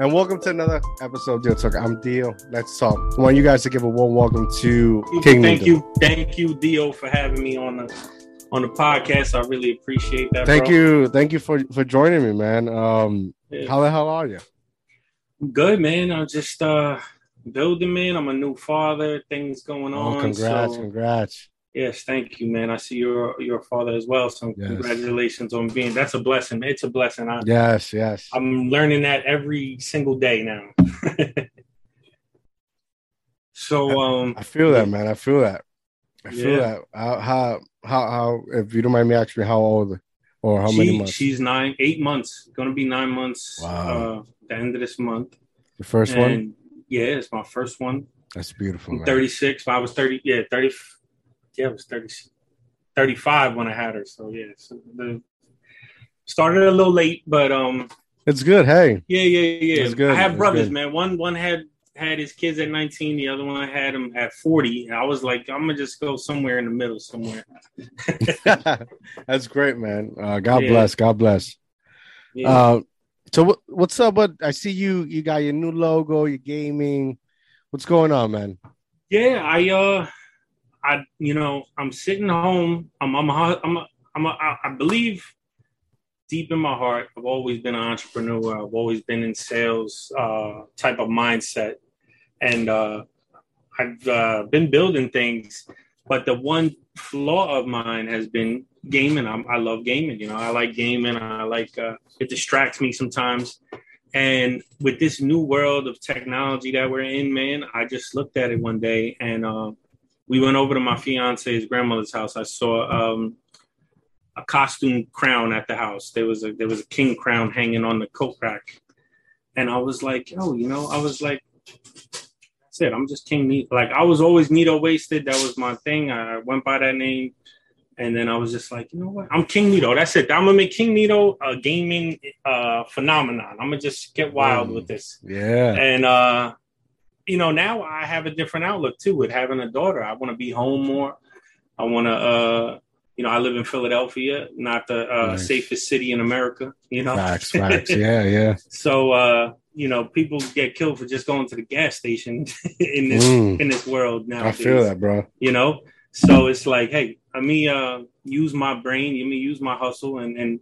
and welcome to another episode of Deal Talk. I'm Dio. Let's talk. I want you guys to give a warm welcome to King. Thank you, thank you, Dio, for having me on the on the podcast. I really appreciate that. Thank bro. you, thank you for for joining me, man. Um, Yeah. how the hell are you? Good, man. I'm just uh building, man. I'm a new father. Things going on. Oh, congrats, so- congrats. Yes, thank you, man. I see you're you're father as well. So Yes. congratulations on being. That's a blessing. It's a blessing. I, Yes, yes. I'm learning that every single day now. so um I feel that, man. I feel that. I feel Yeah. that. How, how, how, if you don't mind me asking, how old or how she, many months? she's nine, eight months. Gonna be nine months. Wow. Uh, the end of this month. The first one? Yeah, it's my first one. That's beautiful, I'm man. 36. I was 30. Yeah, 30. Yeah, I was 30, 35 when I had her. So yeah, so the started a little late, but um, It's good. Hey, yeah, yeah, yeah. That's good. I have brothers, good. man. One one had had his kids at 19. The other one had him at 40. And I was like, I'm gonna just go somewhere in the middle, somewhere. that's great, man. Uh, God Yeah. bless. God bless. Yeah. Uh, so what, what's up? What I see you, you got your new logo, your gaming. What's going on, man? Yeah, I uh, I you know I'm sitting home. I'm I'm a, I'm a, I'm a, I believe deep in my heart I've always been an entrepreneur. I've always been in sales uh, type of mindset, and uh, I've uh, been building things. But the one flaw of mine has been gaming. I'm, I love gaming. You know, I like gaming. I like uh, it distracts me sometimes. And with this new world of technology that we're in, man, I just looked at it one day and uh, we went over to my fiance's grandmother's house. I saw um, a costume crown at the house. There was a there was a king crown hanging on the coat rack, and I was like, oh, you know, I was like, that's it. I'm just king neat. Like I was always neato wasted. That was my thing. I went by that name. And then I was just like, you know what? I'm King Nito. That's it. I'm gonna make King Nito a gaming uh, phenomenon. I'm gonna just get wild Mm. with this Yeah, and uh you know now i have a different outlook too with having a daughter i want to be home more i want to uh you know i live in philadelphia not the uh Nice. safest city in america you know facts, facts. Yeah, yeah. so uh you know people get killed for just going to the gas station in this Mm, in this world now I feel that, bro. you know so it's like hey let me uh use my brain let me use my hustle and and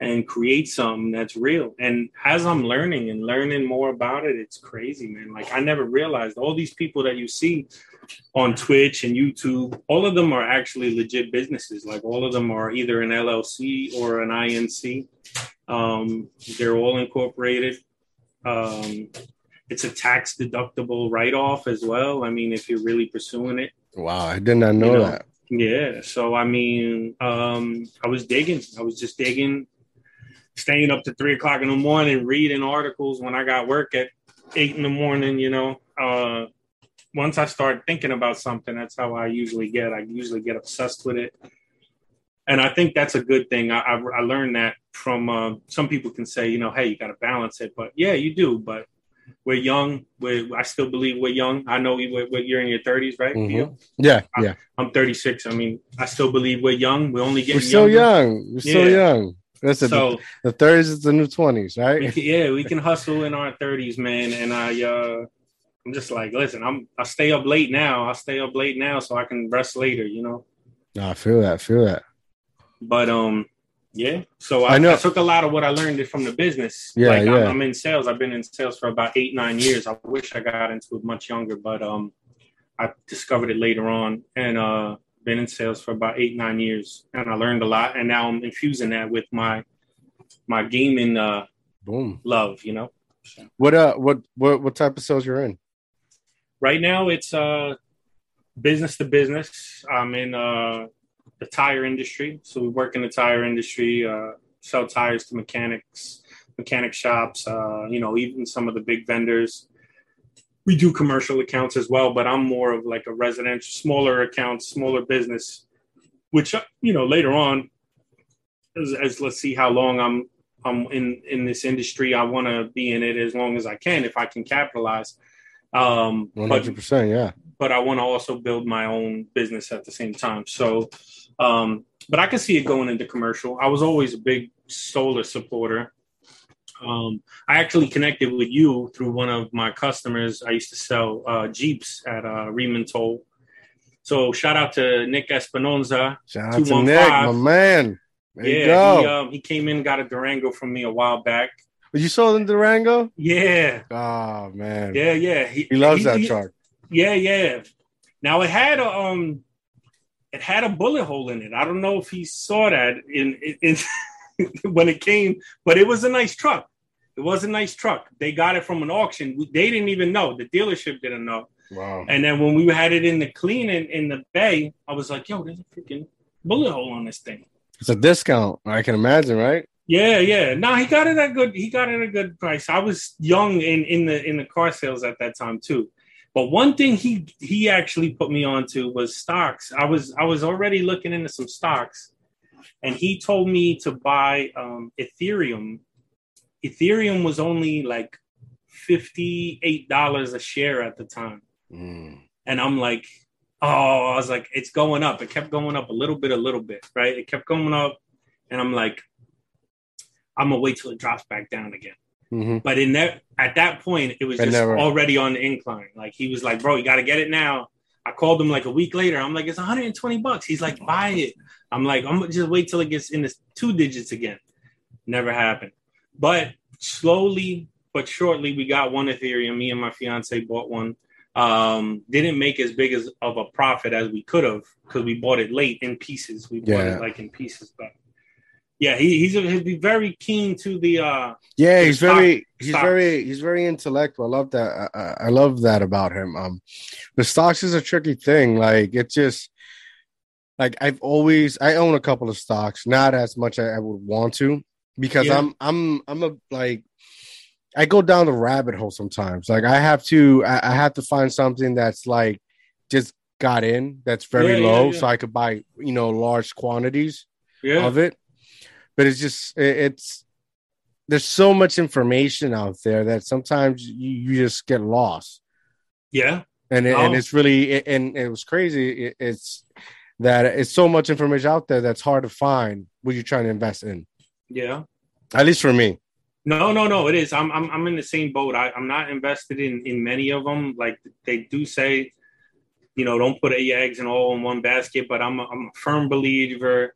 and create something that's real. And as i'm learning and learning more about it it's crazy man. Like i never realized all these people that you see on twitch and youtube all of them are actually legit businesses. Like all of them are either an llc or an inc um, they're all incorporated. Um, it's a tax deductible write-off as well. I mean if you're really pursuing it. Wow, I did not know, You know, that. yeah. So I mean, um, I was digging. I was just digging, staying up to three o'clock in the morning, reading articles when I got work at eight in the morning. You know, uh, once I start thinking about something, that's how I usually get. I usually get obsessed with it, and I think that's a good thing. I, I, I learned that from uh, some people can say, you know, hey, you got to balance it, but yeah, you do, but. We're young. We're, I still believe we're young. I know you're in your 30s, right? Mhm. Theo? Yeah, yeah. I'm 36. I mean, I still believe we're young. We're only getting We're still younger. young. We're still Yeah. young. Listen, So the thirties is the new twenties, we right? yeah, we can hustle in our 30s, man. And I, uh, I'm just like, listen, I'm I stay up late now. I stay up late now so I can rest later, you know. No, I feel that. I feel that. But um, yeah. So I, I know- I took a lot of what I learned from the business. Yeah, like I'm, yeah. I'm in sales. I've been in sales for about eight, nine years. I wish I got into it much younger, but um, I discovered it later on, and uh, been in sales for about eight, nine years, and I learned a lot. And now I'm infusing that with my my gaming uh, Boom. love. You know, What uh what what what type of sales you're in? right now it's uh, business to business. I'm in uh, the tire industry, so we work in the tire industry. Uh, sell tires to mechanics, mechanic shops. Uh, you know, even some of the big vendors. We do commercial accounts as well, but I'm more of like a residential, smaller accounts, smaller business. Which you know later on, as, as let's see how long I'm I'm in in this industry. I want to be in it as long as I can if I can capitalize. Um, but hundred percent, yeah. but I want to also build my own business at the same time. So, um, but I can see it going into commercial. I was always a big solar supporter. Um, I actually connected with you through one of my customers. I used to sell uh, Jeeps at uh, Riemann Toll. So shout out to Nick Espinoza. Shout out to Nick, my man. There yeah, he, um, he came in, got a Durango from me a while back. But you sold him Durango? Yeah. Oh man. Yeah, yeah. He, he loves he, that he, truck. Yeah, yeah. Now it had a um, it had a bullet hole in it. I don't know if he saw that in, in, in when it came, but it was a nice truck. It was a nice truck. They got it from an auction. They didn't even know. The dealership didn't know. Wow. And then when we had it in the clean in, in the bay, I was like, yo, there's a freaking bullet hole on this thing. It's a discount. I can imagine, right? Yeah, yeah. No, he got it at good. He got it at a good price. I was young in in the in the car sales at that time too. But one thing he he actually put me onto was stocks. I was I was already looking into some stocks, and he told me to buy um, Ethereum. Ethereum was only like fifty eight dollars a share at the time, mm. and I'm like, oh, I was like, it's going up. It kept going up a little bit, a little bit, right? It kept going up, and I'm like, I'm gonna wait till it drops back down again. Mm-hmm. But in that at that point, it was just never... already on the incline. Like he was like, "Bro, you got to get it now." I called him like a week later. I'm like, "It's 120 bucks." He's like, "Buy it." I'm like, "I'm gonna just wait till it gets in the two digits again." Never happened. But slowly but shortly, we got one Ethereum. Me and my fiance bought one. Um, didn't make as big as of a profit as we could have because we bought it late in pieces. We bought it like in pieces, but yeah, he, he's he's very keen to the. uh Yeah, he's stock, very he's stocks. very he's very intellectual. I love that. I, I, love that about him. Um, the stocks is a tricky thing. Like it just like I've always I own a couple of stocks, not as much as I would want to because yeah. I'm I'm I'm a like I go down the rabbit hole sometimes. Like I have to I, I have to find something that's like just got in that's very yeah, low, yeah, so I could buy you know large quantities of it but it's just it's there's so much information out there that sometimes you, you just get lost. Yeah, and it, and oh. it's really and it was crazy. It, it's that it's so much information out there that's hard to find what you're trying to invest in. Yeah, at least for me. No, no, no. It is. I'm I'm I'm in the same boat. I, I'm not invested in in many of them. Like they do say, you know, don't put your eggs in all in one basket. But I'm a, I'm a firm believer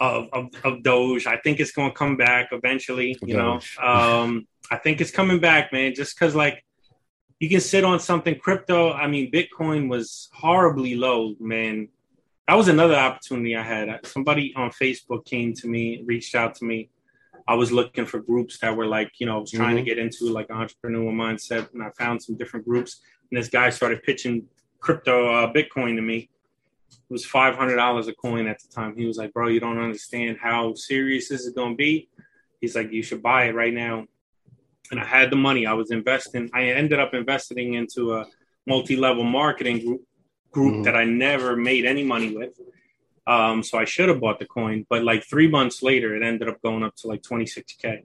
of, of, of Doge. I think it's going to come back eventually. You Doge. know, um, I think it's coming back, man. Just because like you can sit on something crypto. I mean, Bitcoin was horribly low, man. That was another opportunity I had. Somebody on Facebook came to me, reached out to me. I was looking for groups that were like, you know, I was trying mm-hmm. to get into like entrepreneurial mindset, and I found some different groups. And this guy started pitching crypto, uh, Bitcoin to me it was five hundred dollars a coin at the time. He was like, "Bro, you don't understand how serious this is going to be." He's like, "You should buy it right now." And I had the money. I was investing. I ended up investing into a multi-level marketing group group mm-hmm. that I never made any money with. Um, so I should have bought the coin, but like three months later, it ended up going up to like 26k.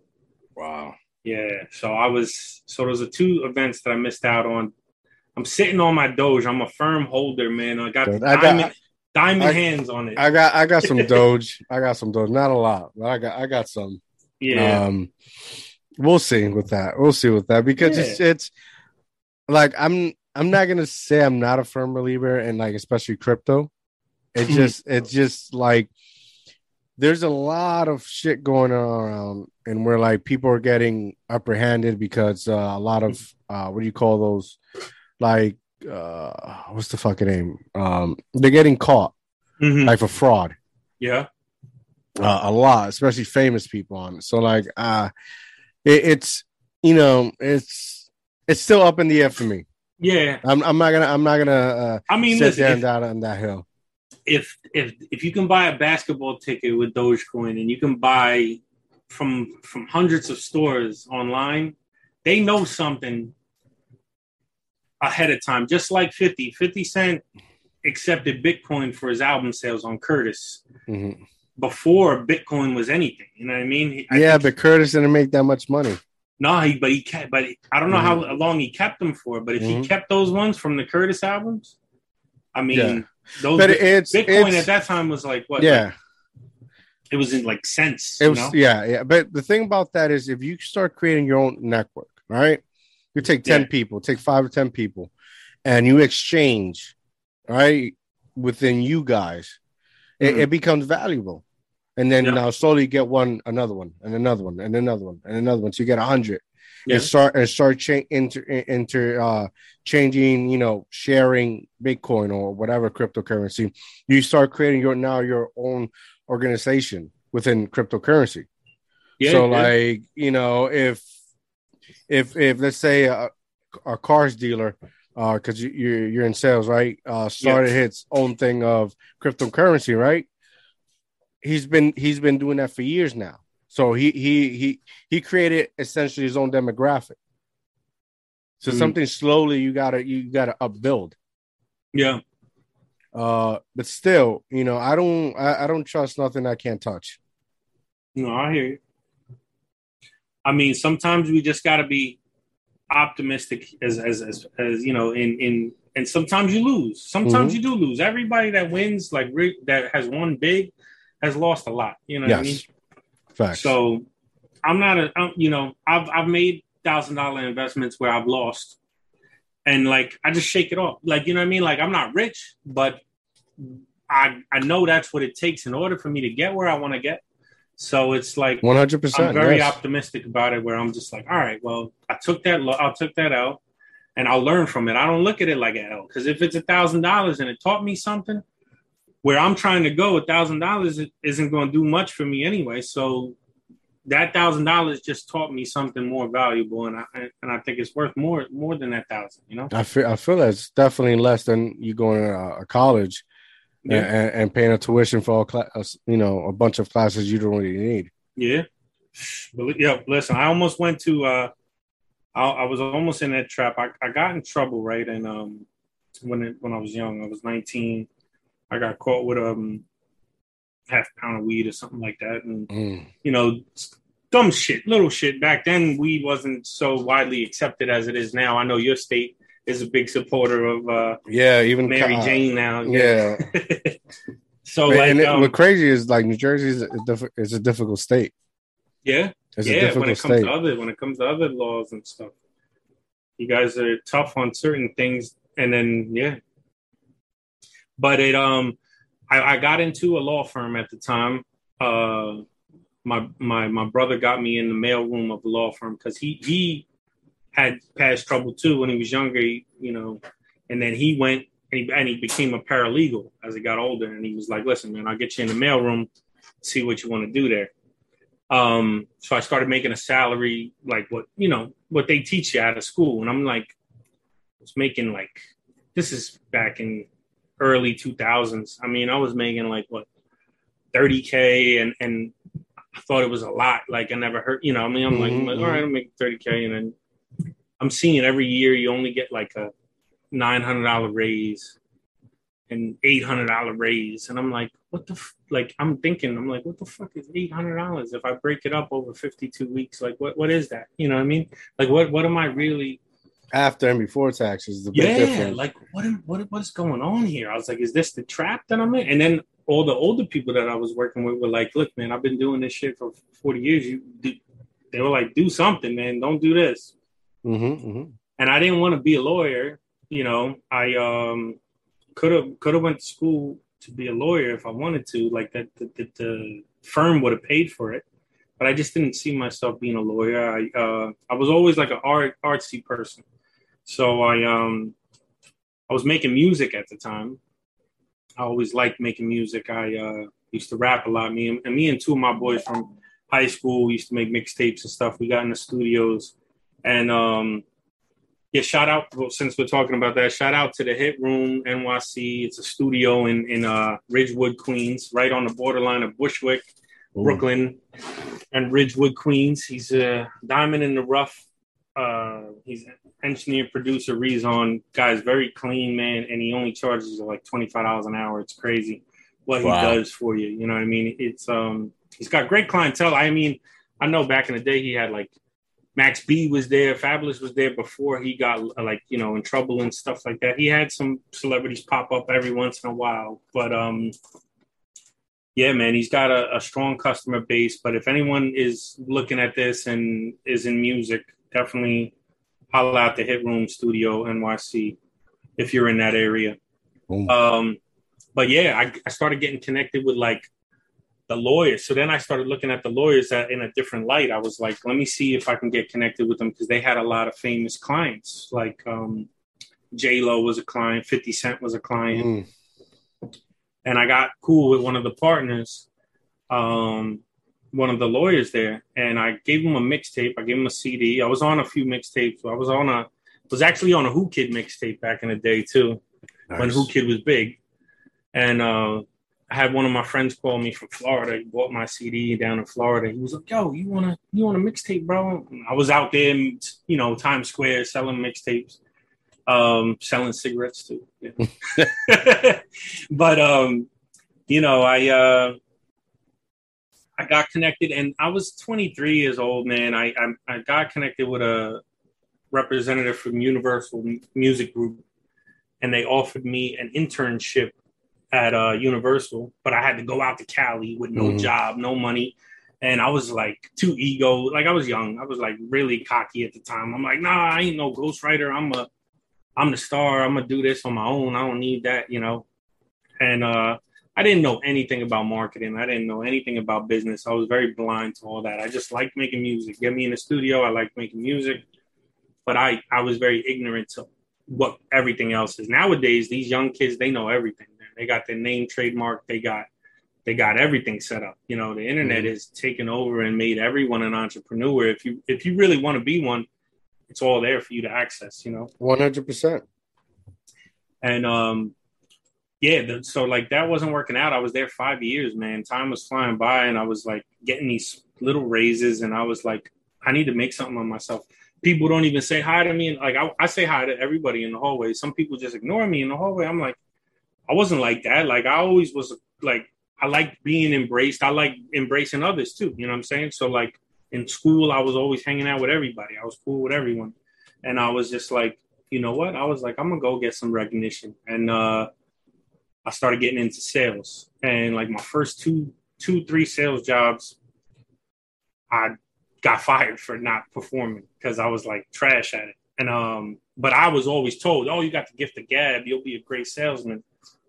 Wow. Yeah. So I was so those are two events that I missed out on. I'm sitting on my Doge. I'm a firm holder, man. I got, I got diamond, diamond I, hands on it. I got I got some Doge. I got some Doge. Not a lot, but I got I got some. Yeah. Um, we'll see with that. We'll see with that because yeah. it's it's like I'm I'm not gonna say I'm not a firm believer in like especially crypto. It mm-hmm. just it's just like there's a lot of shit going on around and where like people are getting apprehended because uh, a lot of uh, what do you call those like uh what's the fucking name? Um they're getting caught mm-hmm. like for fraud. Yeah. Uh, a lot, especially famous people on it. So like uh it, it's you know, it's it's still up in the air for me. Yeah. I'm I'm not gonna I'm not gonna uh I mean sit listen, down, if, down on that hill. If if if you can buy a basketball ticket with Dogecoin and you can buy from from hundreds of stores online, they know something ahead of time, just like 50. 50 Cent accepted Bitcoin for his album sales on Curtis mm-hmm. before Bitcoin was anything. You know what I mean? I yeah, but Curtis didn't make that much money. No, he but he kept, but I don't know mm-hmm. how long he kept them for. But if mm-hmm. he kept those ones from the Curtis albums, I mean, yeah. those but it's, Bitcoin it's, at that time was like what? Yeah. Like it was in like cents. It was know? yeah, yeah. But the thing about that is if you start creating your own network, right? You take 10 yeah. people, take five or 10 people, and you exchange, right, within you guys, mm-hmm. it, it, becomes valuable. And then yeah. now slowly get one, another one, and another one, and another one, and another one. So you get a hundred. Yeah. And start and start cha- inter, inter uh changing, you know, sharing Bitcoin or whatever cryptocurrency. You start creating your now your own organization within cryptocurrency. Yeah, so yeah. like, you know, if if if let's say a, a cars dealer because uh, you, are you're in sales, right? Uh, started yes. his own thing of cryptocurrency, right? He's been he's been doing that for years now. So he he he he created essentially his own demographic. So mm-hmm. something slowly you gotta you gotta upbuild. Yeah. Uh, but still, you know, I don't I, I don't trust nothing I can't touch. No, I hear you. I mean, sometimes we just got to be optimistic as, as, as, as, you know, in, in, and sometimes you lose. Sometimes mm-hmm. you do lose. Everybody that wins, like that has won big, has lost a lot. You know yes. what I mean? Facts. So I'm not a, I'm, you know, I've, I've made thousand dollar investments where I've lost and like, I just shake it off. Like, you know what I mean? Like I'm not rich, but I, I know that's what it takes in order for me to get where I want to get. So it's like 100. percent I'm very yes. optimistic about it. Where I'm just like, all right, well, I took that, I took that out, and I'll learn from it. I don't look at it like L because if it's a thousand dollars and it taught me something, where I'm trying to go, a thousand dollars isn't going to do much for me anyway. So that thousand dollars just taught me something more valuable, and I and I think it's worth more more than that thousand. You know, I feel I feel that's definitely less than you going to a college yeah. and, and, paying a tuition for all class, you know, a bunch of classes you don't really need. Yeah, but yeah. Listen, I almost went to. uh I, I was almost in that trap. I, I got in trouble, right? And um, when it, when I was young, I was 19. I got caught with um half pound of weed or something like that, and mm. you know, dumb shit, little shit. Back then, weed wasn't so widely accepted as it is now. I know your state is a big supporter of uh yeah even Mary Jane now. Yeah. so Man, like, and um, what crazy is like New Jersey is a, diff- is a difficult state. Yeah, it's yeah. when it comes state. to other when it comes to other laws and stuff, you guys are tough on certain things, and then yeah. But it um, I, I got into a law firm at the time. Uh, my my my brother got me in the mailroom of the law firm because he he had past trouble too when he was younger, you know, and then he went and he, and he became a paralegal as he got older. And he was like, listen, man, I'll get you in the mailroom, see what you want to do there. Um, so I started making a salary like what, you know, what they teach you out of school. And I'm like, I was making like, this is back in early 2000s. I mean, I was making like what, 30K and, and I thought it was a lot. Like I never heard, you know, I mean, I'm like, mm-hmm. like all right, I'm making 30K. And then I'm seeing every year you only get like a nine hundred dollar raise and eight hundred dollar raise, and I'm like, what the f-? like? I'm thinking, I'm like, what the fuck is eight hundred dollars if I break it up over fifty two weeks? Like, what what is that? You know what I mean? Like, what what am I really? After and before taxes, the yeah, difference. like what what what is going on here? I was like, is this the trap that I'm in? And then all the older people that I was working with were like, look, man, I've been doing this shit for 40 years. You do, they were like, do something, man. Don't do this. Mm-hmm, mm-hmm. And I didn't want to be a lawyer. You know, I um could have could have went to school to be a lawyer if I wanted to. Like that, the, the, the firm would have paid for it, but I just didn't see myself being a lawyer. I uh, I was always like an art artsy person, so I um I was making music at the time. I always liked making music. I uh, used to rap a lot. Me and, and me and two of my boys from high school used to make mixtapes and stuff. We got in the studios and um, yeah, shout out well, since we're talking about that. Shout out to the Hit Room NYC. It's a studio in in uh, Ridgewood, Queens, right on the borderline of Bushwick, Ooh. Brooklyn, and Ridgewood, Queens. He's a diamond in the rough. Uh, he's engineer, producer, Rezon. Guy's very clean, man, and he only charges like twenty five dollars an hour. It's crazy what wow. he does for you. You know what I mean? It's um, he's got great clientele. I mean, I know back in the day he had like Max B was there, Fabolous was there before he got like you know in trouble and stuff like that. He had some celebrities pop up every once in a while, but um, yeah, man, he's got a, a, strong customer base. But if anyone is looking at this and is in music, definitely holla out the Hit Room Studio NYC if you're in that area. Um, but yeah, I, I, started getting connected with like the lawyers. So then I started looking at the lawyers at, in a different light. I was like, let me see if I can get connected with them because they had a lot of famous clients. Like um, J Lo was a client, Fifty Cent was a client. Mm and I got cool with one of the partners, um, one of the lawyers there, and I gave him a mixtape. I gave him a CD. I was on a few mixtapes. I was on a was actually on a Whoo Kid mixtape back in the day too, nice. when Whoo Kid was big, and uh, I had one of my friends call me from Florida. He bought my CD down in Florida. He was like, "Yo, you wanna you want a mixtape, bro?" I was out there, in, you know, Times Square selling mixtapes um, selling cigarettes too. Yeah. but um, you know, I uh, I got connected, and I was 23 years old, man. I I, I got connected with a representative from Universal Music Group, and they offered me an internship at uh, Universal, but I had to go out to Cali with no mm-hmm. job, no money. And I was like too ego, like I was young. I was like really cocky at the time. I'm like, nah, I ain't no ghostwriter. I'm a I'm the star. I'm gonna do this on my own. I don't need that, you know. And uh, I didn't know anything about marketing. I didn't know anything about business. I was very blind to all that. I just liked making music. Get me in the studio. I liked making music, but I I was very ignorant to what everything else is. Nowadays, these young kids they know everything. They got their name trademark. They got they got everything set up. You know, the internet mm-hmm. has taken over and made everyone an entrepreneur. If you if you really want to be one, it's all there for you to access, you know. One hundred percent. And um, yeah, the, so like that wasn't working out. I was there five years, man. Time was flying by, and I was like getting these little raises, and I was like, I need to make something of myself. People don't even say hi to me, and like I, I say hi to everybody in the hallway. Some people just ignore me in the hallway. I'm like, I wasn't like that. Like I always was like I like being embraced. I like embracing others too. You know what I'm saying? So like in school, I was always hanging out with everybody. I was cool with everyone. And I was just like, you know what? I was like, I'm gonna go get some recognition. And uh, I started getting into sales. And like my first two, two, three sales jobs, I got fired for not performing because I was like trash at it. And um, but I was always told, oh, you got the gift of gab. You'll be a great salesman.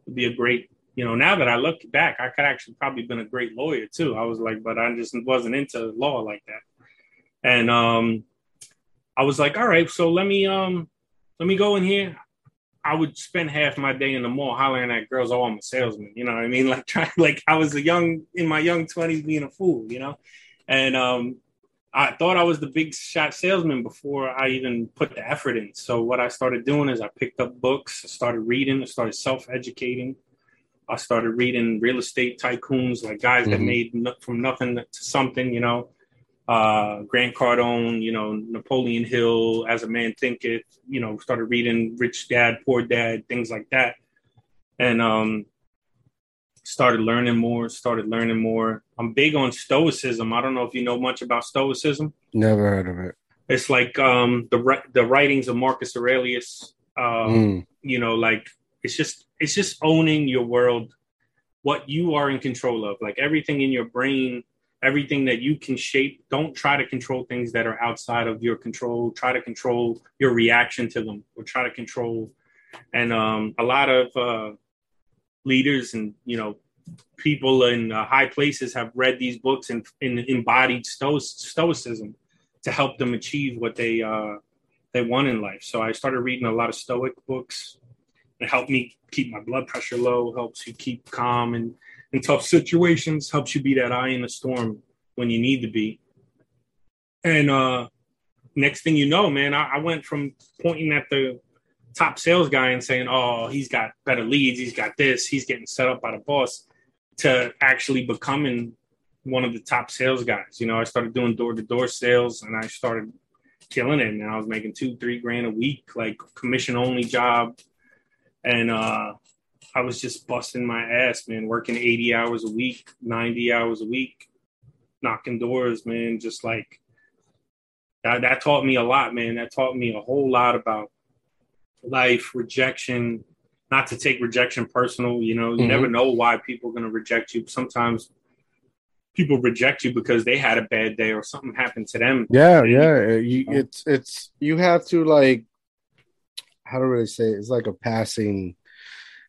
You'll be a great you know, now that I look back, I could actually probably been a great lawyer too. I was like, but I just wasn't into law like that. And um, I was like, all right, so let me um, let me go in here. I would spend half my day in the mall hollering at girls, oh, I'm a salesman. You know what I mean? Like trying, like I was a young in my young twenties being a fool, you know. And um, I thought I was the big shot salesman before I even put the effort in. So what I started doing is I picked up books, I started reading, I started self educating. I started reading real estate tycoons, like guys mm-hmm. that made from nothing to something, you know. Uh, Grant Cardone, you know, Napoleon Hill, As a Man Thinketh, you know, started reading Rich Dad, Poor Dad, things like that. And um, started learning more, started learning more. I'm big on Stoicism. I don't know if you know much about Stoicism. Never heard of it. It's like um, the the writings of Marcus Aurelius. Um, mm. You know, like it's just it's just owning your world what you are in control of like everything in your brain everything that you can shape. Don't try to control things that are outside of your control. Try to control your reaction to them or try to control. And um, a lot of uh, leaders and you know people in uh, high places have read these books and, and embodied sto- stoicism to help them achieve what they uh, they want in life. So i started reading a lot of stoic books. It helped me keep my blood pressure low, helps you keep calm in, in tough situations, helps you be that eye in the storm when you need to be. And uh, next thing you know, man, I, I went from pointing at the top sales guy and saying, oh, he's got better leads, he's got this, he's getting set up by the boss, to actually becoming one of the top sales guys. You know, I started doing door to door sales and I started killing it. And I was making two, three grand a week, like commission only job, and uh, I was just busting my ass, man, working 80 hours a week, 90 hours a week, knocking doors, man, just like that, that taught me a lot, man. That taught me a whole lot about life, rejection, not to take rejection personal. You know, you mm-hmm. never know why people are going to reject you. Sometimes people reject you because they had a bad day or something happened to them. Yeah, yeah. You, it's it's you have to like how do I really say it? it's like a passing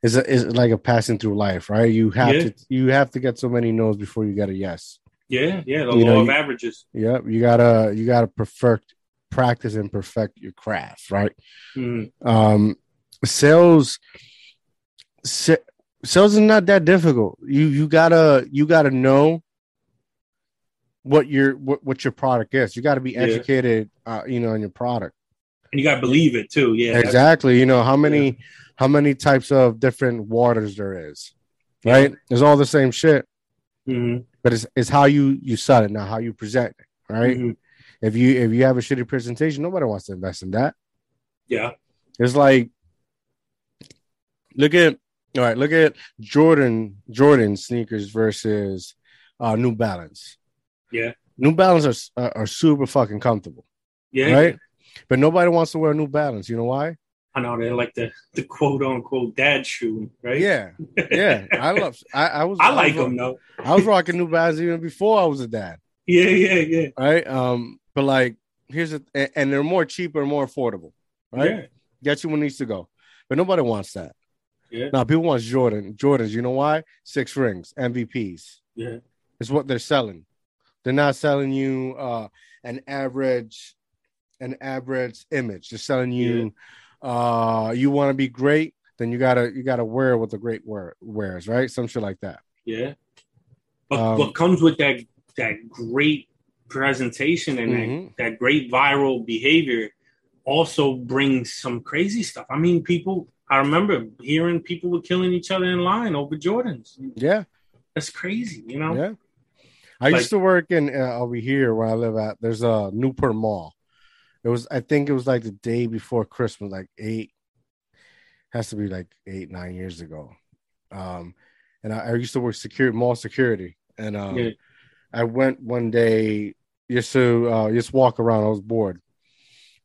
is is like a passing through life, right? You have yeah. to you have to get so many no's before you get a yes. Yeah, yeah, the you law know, of you, averages. Yep, yeah, you gotta you gotta perfect practice and perfect your craft, right? Mm-hmm. Um, sales, sales is not that difficult. You you gotta you gotta know what your what, what your product is. You got to be educated, yeah. uh, you know, on your product, and you got to believe it too. Yeah, exactly. You know how many yeah. how many types of different waters there is, right? Yeah. It's all the same shit, mm-hmm. but it's it's how you you sell it, not how you present it, right? Mm-hmm. If you if you have a shitty presentation, nobody wants to invest in that. Yeah, it's like look at all right. Look at Jordan Jordan sneakers versus uh, New Balance. Yeah, New Balance are are super fucking comfortable. Yeah, right. But nobody wants to wear New Balance. You know why? I know they're like the the quote unquote dad shoe, right? Yeah, yeah. I love. I, I was. I like I was, them though. I was rocking New Balance even before I was a dad. Yeah, yeah, yeah. Right. Um. But like, here's a, and they're more cheaper more affordable, right? Yeah. Get you when needs to go, but nobody wants that. Yeah. Now people want Jordan. Jordans. You know why? Six rings, MVPs. Yeah. It's what they're selling. They're not selling you uh, an average, an average image. Just telling you. Yeah. Uh, you want to be great, then you gotta you gotta wear what the great wear, wears, right? Some shit like that. Yeah. But um, what comes with that that great presentation and mm-hmm. that, that great viral behavior also brings some crazy stuff. I mean, people. I remember hearing people were killing each other in line over Jordans. Yeah, that's crazy. You know. Yeah. I like, used to work in uh, over here where I live at. There's a Newport Mall. It was, I think, it was like the day before Christmas, like eight. Has to be like eight, nine years ago. Um, and I, I used to work security, mall security, and um, yeah. I went one day just to uh, just walk around. I was bored,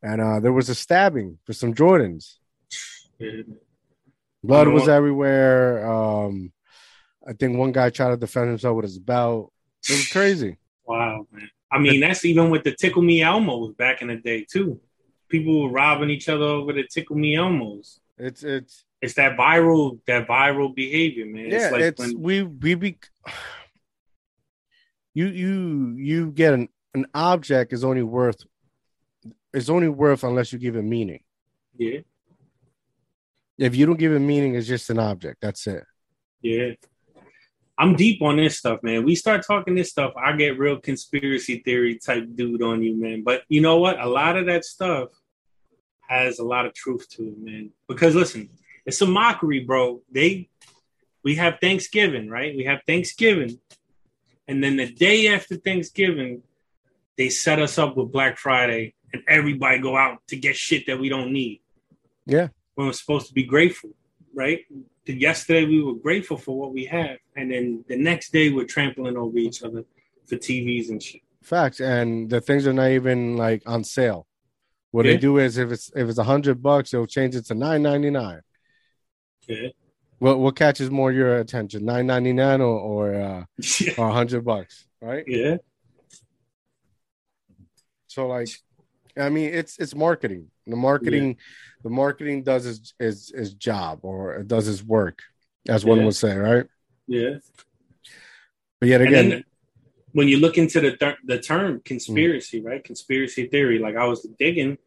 and uh, there was a stabbing for some Jordans. Blood was everywhere. Um, I think one guy tried to defend himself with his belt. It was crazy. wow, man. I mean, that's even with the Tickle Me Elmos back in the day too. People were robbing each other over the Tickle Me Elmos. It's it's it's that viral that viral behavior, man. Yeah, it's, like it's when, we we be you you you get an an object is only worth is only worth unless you give it meaning. Yeah. If you don't give it meaning, it's just an object. That's it. Yeah. I'm deep on this stuff, man. We start talking this stuff, I get real conspiracy theory type dude on you, man. But you know what? A lot of that stuff has a lot of truth to it, man. Because listen, it's a mockery, bro. They we have Thanksgiving, right? We have Thanksgiving. And then the day after Thanksgiving, they set us up with Black Friday and everybody go out to get shit that we don't need. Yeah. When we're supposed to be grateful, right? Yesterday we were grateful for what we have, and then the next day we're trampling over each other for TVs and shit. Facts, and the things are not even like on sale. What yeah. they do is if it's if it's a hundred bucks, they'll change it to nine ninety nine. Yeah. What what catches more your attention, nine ninety nine or or uh, yeah. or hundred bucks, right? Yeah. So like, I mean, it's it's marketing. The marketing, yeah. the marketing does his his job or it does his work, as one would say, right? Yeah. But yet again, when you look into the th- the term conspiracy, mm. right? Conspiracy theory. Like I was digging,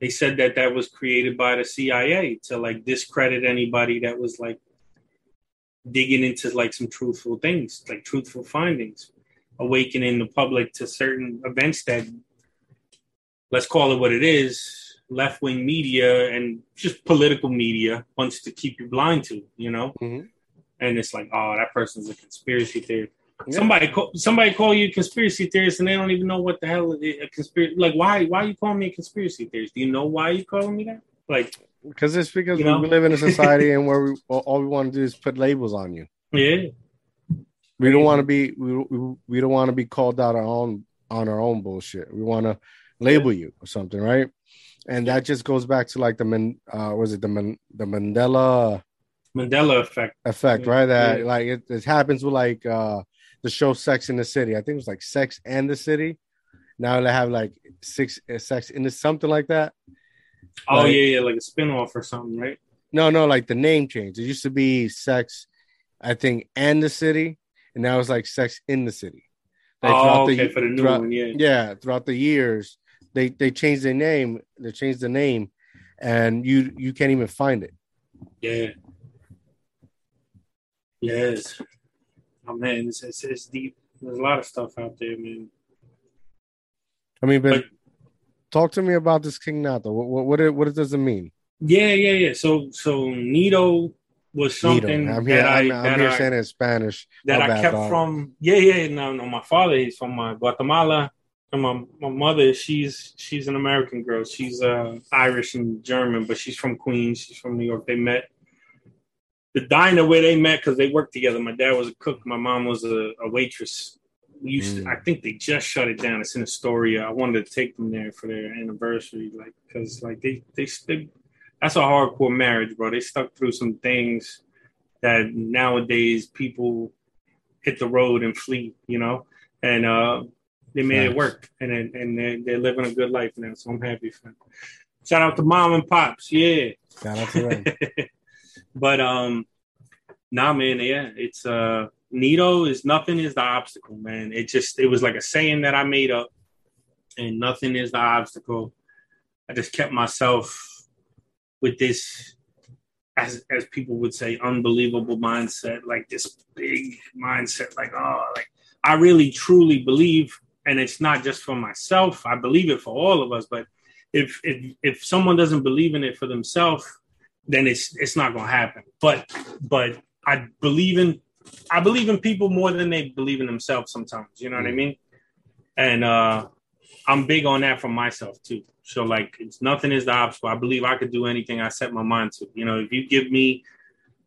they said that that was created by the CIA to like discredit anybody that was like digging into like some truthful things, like truthful findings, awakening the public to certain events that let's call it what it is left wing media and just political media wants to keep you blind to, you know? Mm-hmm. And it's like, oh, that person's a conspiracy theorist. Yeah. Somebody call, somebody call you a conspiracy theorist and they don't even know what the hell a conspiracy like why why are you calling me a conspiracy theorist? Do you know why you're calling me that? Like because it's because we know? live in a society and where we all we want to do is put labels on you. Yeah. We don't want to be we, we, we don't want to be called out our own on our own bullshit. We want to label you or something, right? And that just goes back to like the man, uh, was it the man, the Mandela Mandela effect. Effect, right? That yeah. like it, it happens with like uh the show Sex in the City. I think it was like Sex and the City. Now they have like six uh, Sex in the something like that. Oh like, yeah, yeah, like a spinoff or something, right? No, no, like the name change. It used to be Sex, I think, and the City, and now it's like Sex in the City. Like, oh, okay, the, for the new one, yeah. Yeah, throughout the years, they they changed their name. They changed the name, and you you can't even find it. Yeah. Yes. Oh man, it's, it's, it's deep. There's a lot of stuff out there, man. I mean, but, but talk to me about this King Nato. What what what, it, what does it mean? Yeah, yeah, yeah. So so Nito was something Nito. I'm here, that I'm, I I'm here I, saying in Spanish. That I kept dog. from yeah, yeah. No, no, my father he's from uh, Guatemala. And my my mother, she's she's an American girl. She's uh Irish and German, but she's from Queens. She's from New York. They met the diner where they met because they worked together. My dad was a cook. My mom was a, a waitress. We used mm. to, I think they just shut it down. It's in Astoria. I wanted to take them there for their anniversary, like because like they, they they that's a hardcore marriage, bro. They stuck through some things that nowadays people hit the road and flee, you know, and uh, they made nice. it work, and and they're, they're living a good life now. So I'm happy for them. Shout out to mom and pops, yeah. Shout out to them. But um, nah, man, yeah, it's uh, Nito is nothing is the obstacle, man. It just it was like a saying that I made up, and nothing is the obstacle. I just kept myself with this, as as people would say, unbelievable mindset, like this big mindset, like oh, like I really truly believe, and it's not just for myself. I believe it for all of us, but if if if someone doesn't believe in it for themselves then it's it's not gonna happen. But but I believe in I believe in people more than they believe in themselves sometimes. You know what I mm. mean? And uh I'm big on that for myself too. So like it's nothing is the obstacle. I believe I could do anything I set my mind to. You know, if you give me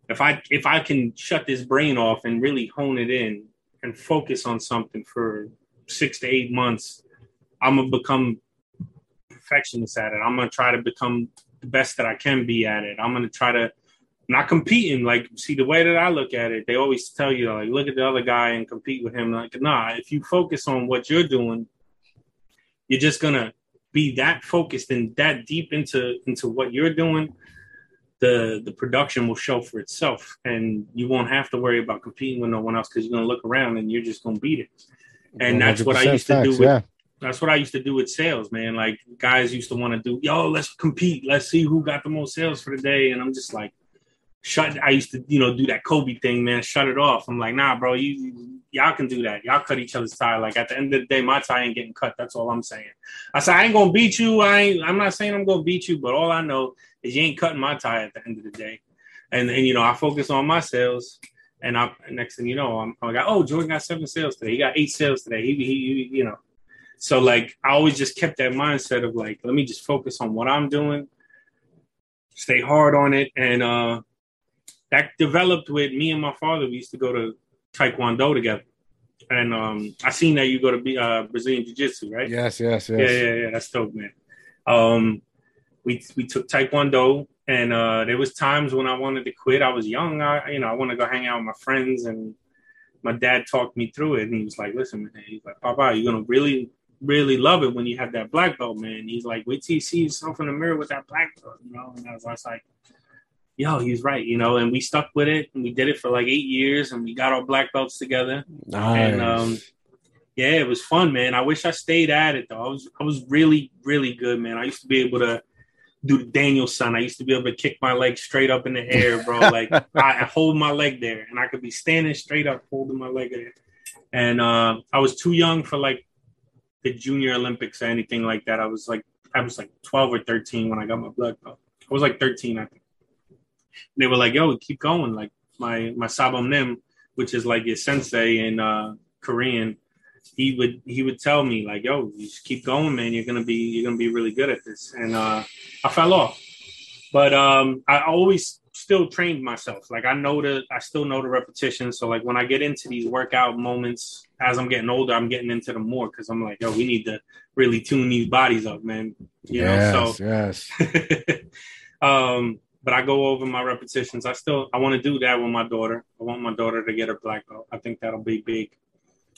if I if I can shut this brain off and really hone it in and focus on something for six to eight months, I'm gonna become perfectionist at it. I'm gonna try to become the best that I can be at it. I'm gonna try to not competing. Like, see the way that I look at it, they always tell you like, look at the other guy and compete with him. Like, nah, if you focus on what you're doing, you're just gonna be that focused and that deep into into what you're doing. The the production will show for itself, and you won't have to worry about competing with no one else because you're gonna look around and you're just gonna beat it. And that's what I used to do with. Yeah that's what I used to do with sales, man. Like guys used to want to do, yo, let's compete. Let's see who got the most sales for the day. And I'm just like, shut. I used to, you know, do that Kobe thing, man. Shut it off. I'm like, nah, bro, you, y'all can do that. Y'all cut each other's tie. Like at the end of the day, my tie ain't getting cut. That's all I'm saying. I said I ain't gonna beat you. I ain't. I'm not saying I'm gonna beat you, but all I know is you ain't cutting my tie at the end of the day. And and you know, I focus on my sales. And I next thing you know, I'm, I got oh Jordan got seven sales today. He got eight sales today. He, he, he you know so like I always just kept that mindset of like, let me just focus on what I'm doing, stay hard on it. And uh that developed with me and my father. We used to go to Taekwondo together. And um I seen that you go to be uh Brazilian Jiu Jitsu, right? Yes, yes, yes. Yeah, yeah, yeah. That's dope, man. Um we we took Taekwondo and uh there was times when I wanted to quit. I was young. I you know, I want to go hang out with my friends and my dad talked me through it and he was like, listen, man, he's like, Papa, you're gonna really really love it when you have that black belt, man. He's like, wait till you see yourself in the mirror with that black belt, you know. And I was, I was like, yo, he's right, you know. And we stuck with it, and we did it for like eight years, and we got our black belts together. Nice. And um, yeah, it was fun, man. I wish I stayed at it though. I was, I was really, really good, man. I used to be able to do the Daniel-san. I used to be able to kick my leg straight up in the air, bro. like I, I hold my leg there, and I could be standing straight up, holding my leg there. And uh, I was too young for like the junior Olympics or anything like that. I was like I was like 12 or 13 when I got my blood. I was like 13, I think. they were like, "Yo, keep going." Like my my sabum nim, which is like your sensei in uh, Korean, he would he would tell me like, "Yo, you just keep going, man. You're gonna be you're gonna be really good at this." And uh, I fell off, but um, I always still trained myself. Like I know the I still know the repetition. So like when I get into these workout moments as I'm getting older, I'm getting into them more because I'm like, yo, we need to really tune these bodies up, man. You yes, know, so yes. um but I go over my repetitions. I still I want to do that with my daughter. I want my daughter to get her black belt. I think that'll be big.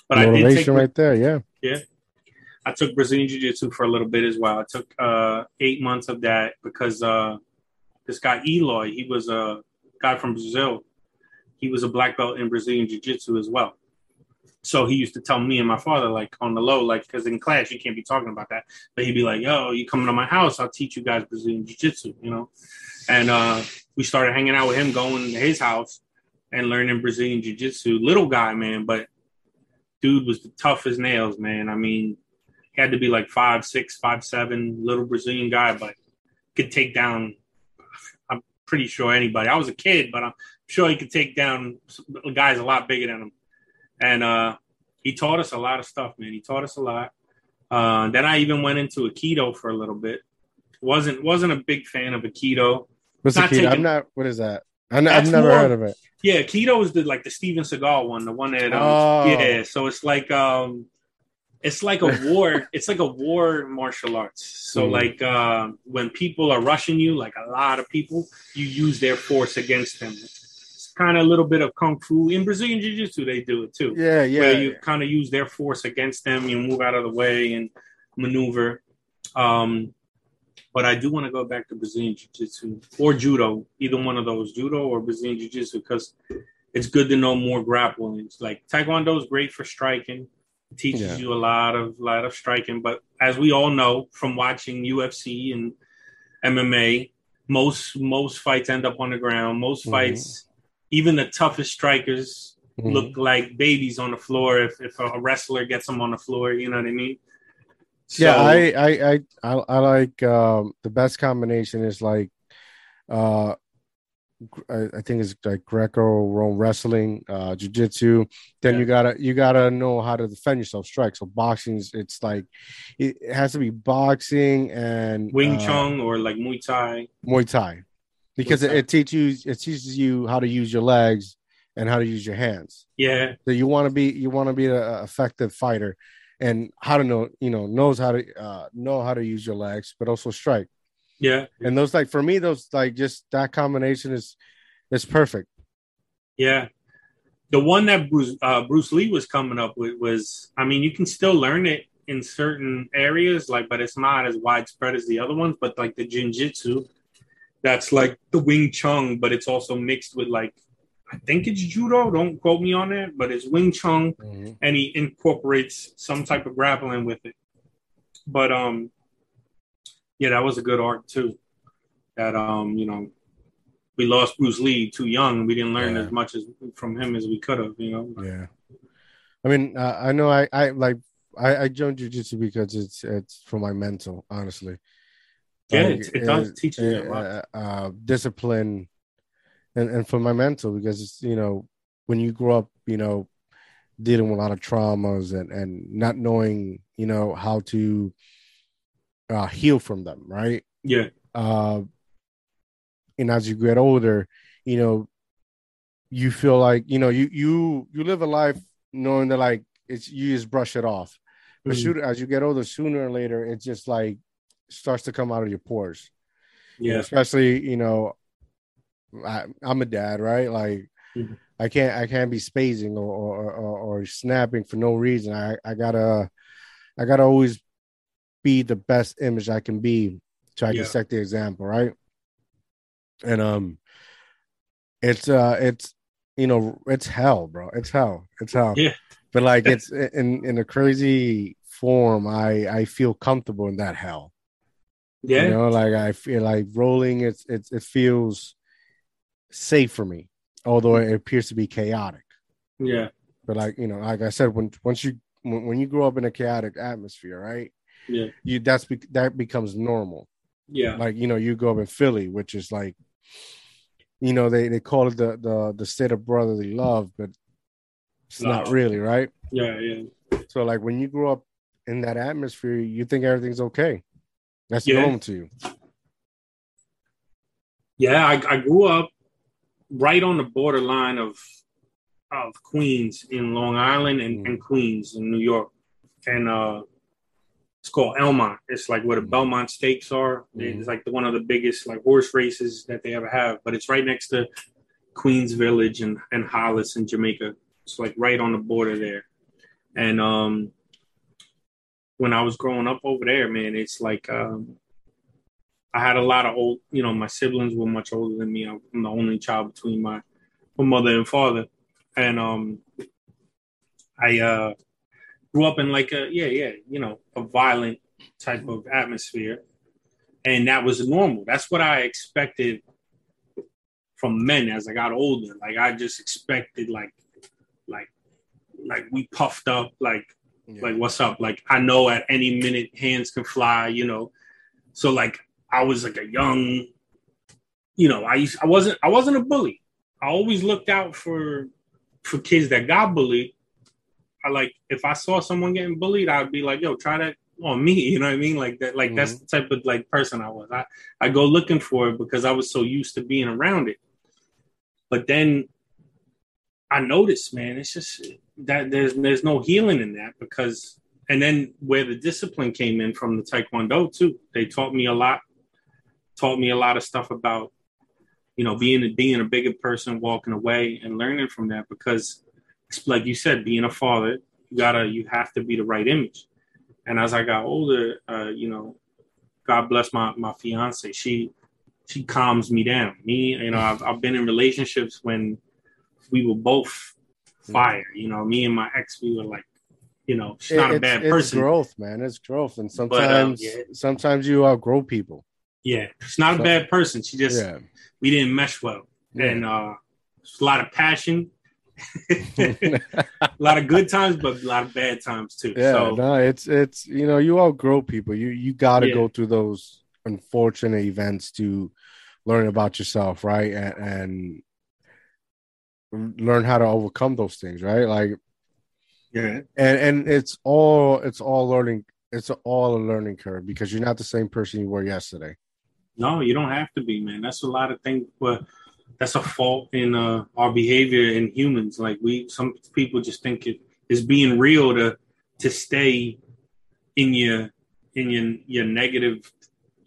But Motivation I did take right there, yeah. Yeah. I took Brazilian Jiu Jitsu for a little bit as well. I took uh, eight months of that because uh, this guy Eloy, he was a guy from Brazil. He was a black belt in Brazilian Jiu Jitsu as well. So he used to tell me and my father, like on the low, like because in class you can't be talking about that. But he'd be like, "Yo, you coming to my house? I'll teach you guys Brazilian Jiu Jitsu," you know. And uh, we started hanging out with him, going to his house and learning Brazilian Jiu Jitsu. Little guy, man, but dude was the tough as nails, man. I mean, he had to be like five, six, five, seven, little Brazilian guy, but could take down. I'm pretty sure anybody. I was a kid, but I'm sure he could take down guys a lot bigger than him. And uh, he taught us a lot of stuff, man. He taught us a lot. Uh, then I even went into Aikido for a little bit. wasn't wasn't a big fan of Aikido. What's not Aikido? Taking, I'm not. What is that? I have never more, heard of it. Yeah, Aikido is the like the Steven Seagal one, the one that. Um, oh. Yeah, so it's like um, it's like a war it's like a war martial arts so mm. like uh, when people are rushing you like a lot of people you use their force against them it's kind of a little bit of kung fu in brazilian jiu-jitsu they do it too yeah yeah where you kind of use their force against them you move out of the way and maneuver um, but I do want to go back to Brazilian Jiu Jitsu or Judo, either one of those, Judo or Brazilian Jiu Jitsu, because it's good to know more grappling. It's like Taekwondo is great for striking, teaches yeah. you a lot of lot of striking. But as we all know from watching UFC and MMA, most most fights end up on the ground. Most mm-hmm. fights, even the toughest strikers, mm-hmm. look like babies on the floor. If if a wrestler gets them on the floor, you know what I mean. So, yeah, I I I I, like um, the best combination is like uh I, I think it's like Greco-Roman wrestling, uh, jiu-jitsu. Then yeah. you gotta you gotta know how to defend yourself, strike. So boxing, it's like it has to be boxing and Wing uh, Chun or like Muay Thai. Muay Thai, because Muay Thai. It, it teaches it teaches you how to use your legs and how to use your hands. Yeah. So you want to be you want to be an effective fighter, and how to know you know knows how to uh, know how to use your legs, but also strike. Yeah. And those like for me, those like just that combination is is perfect. Yeah. The one that Bruce uh, Bruce Lee was coming up with was, I mean, you can still learn it in certain areas, like, but it's not as widespread as the other ones. But like the Jinjitsu, that's like the Wing Chun, but it's also mixed with like, I think it's Judo. Don't quote me on it, but it's Wing Chun, mm-hmm. and he incorporates some type of grappling with it. But um, yeah, that was a good art too. That um, you know, we lost Bruce Lee too young. We didn't learn yeah. as much as from him as we could have. You know. Yeah. I mean, uh, I know I I like I, I joined jujitsu because it's it's for my mental, honestly. Yeah, like, it, it, does it, teach you. Uh, uh, discipline, and and for my mental because it's you know when you grow up, you know, dealing with a lot of traumas and and not knowing you know how to uh, heal from them, right? Yeah. Uh, and as you get older, you know, you feel like you know you you you live a life knowing that like it's you just brush it off, but mm as you get older, sooner or later, it just like starts to come out of your pores. Yeah. especially you know, I, am a dad, right? Like. mm I can't I can't be spacing or or, or or, snapping for no reason. I, I gotta I gotta always be the best image I can be so I yeah. can set the example, right? And um it's uh it's you know, it's hell, bro. It's hell. It's hell. Yeah. But like it's in in a crazy form, I I feel comfortable in that hell. Yeah. You know, like I feel like rolling it's it's it feels safe for me, although it appears to be chaotic. Yeah. But like, you know, like I said, when once you when, when you grow up in a chaotic atmosphere, right? yeah you that's be, that becomes normal yeah like you know you go up in philly which is like you know they they call it the the the state of brotherly love but it's no. not really right yeah yeah so like when you grow up in that atmosphere you think everything's okay that's yeah. normal to you yeah I, I grew up right on the borderline of of queens in long island and, mm. and queens in new york and uh it's called Elmont. It's like where the Belmont Stakes are. Mm-hmm. It's like the, one of the biggest like horse races that they ever have. But it's right next to Queens Village and and Hollis in Jamaica. It's like right on the border there. And um, when I was growing up over there, man, it's like um, I had a lot of old. You know, my siblings were much older than me. I'm the only child between my my mother and father, and um, I uh grew up in like a yeah yeah you know a violent type of atmosphere and that was normal that's what i expected from men as i got older like i just expected like like like we puffed up like yeah. like what's up like i know at any minute hands can fly you know so like i was like a young you know i used i wasn't i wasn't a bully i always looked out for for kids that got bullied I like if I saw someone getting bullied, I'd be like, yo, try that on me. You know what I mean? Like that, like mm-hmm. that's the type of like person I was. I, I go looking for it because I was so used to being around it. But then I noticed, man, it's just that there's there's no healing in that because and then where the discipline came in from the Taekwondo too. They taught me a lot, taught me a lot of stuff about, you know, being a being a bigger person, walking away and learning from that because like you said, being a father, you gotta you have to be the right image. And as I got older, uh, you know, God bless my my fiance. She she calms me down. Me, you know, I've I've been in relationships when we were both fire. You know, me and my ex, we were like, you know, she's not it's, a bad it's person. growth, man. It's growth, and sometimes but, yeah. sometimes you outgrow people. Yeah, she's not so, a bad person. She just yeah. we didn't mesh well, yeah. and uh, a lot of passion a lot of good times, but a lot of bad times too. Yeah, so, no, it's it's you know you outgrow people. You you got to yeah. go through those unfortunate events to learn about yourself, right? And, and learn how to overcome those things, right? Like, yeah, and and it's all it's all learning. It's all a learning curve because you're not the same person you were yesterday. No, you don't have to be, man. That's a lot of things. But that's a fault in uh, our behavior in humans. Like we, some people just think it is being real to to stay in your in your your negative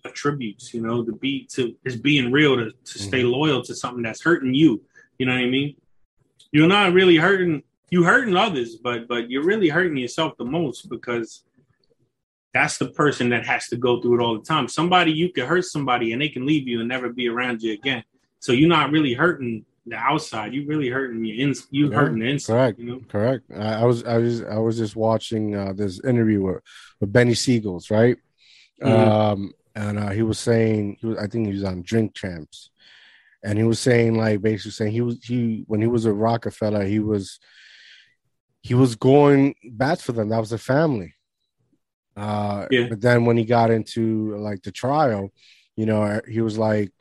attributes. You know, to be to is being real to to stay mm-hmm. loyal to something that's hurting you. You know what I mean? You're not really hurting you hurting others, but but you're really hurting yourself the most because that's the person that has to go through it all the time. Somebody you can hurt somebody and they can leave you and never be around you again. So you're not really hurting the outside. you're really hurting your ins. You yeah, hurting the inside. Correct. You know? Correct. I, I, was I was I was just watching uh, this interview with, with Beanie Sigels, right? Mm-hmm. Um, and uh, he was saying he was I think he was on Drink Champs, and he was saying like basically saying he was he when he was a Roc-A-Fella he was he was going bad for them. That was a family. Uh, yeah. But then when he got into like the trial, you know, he was like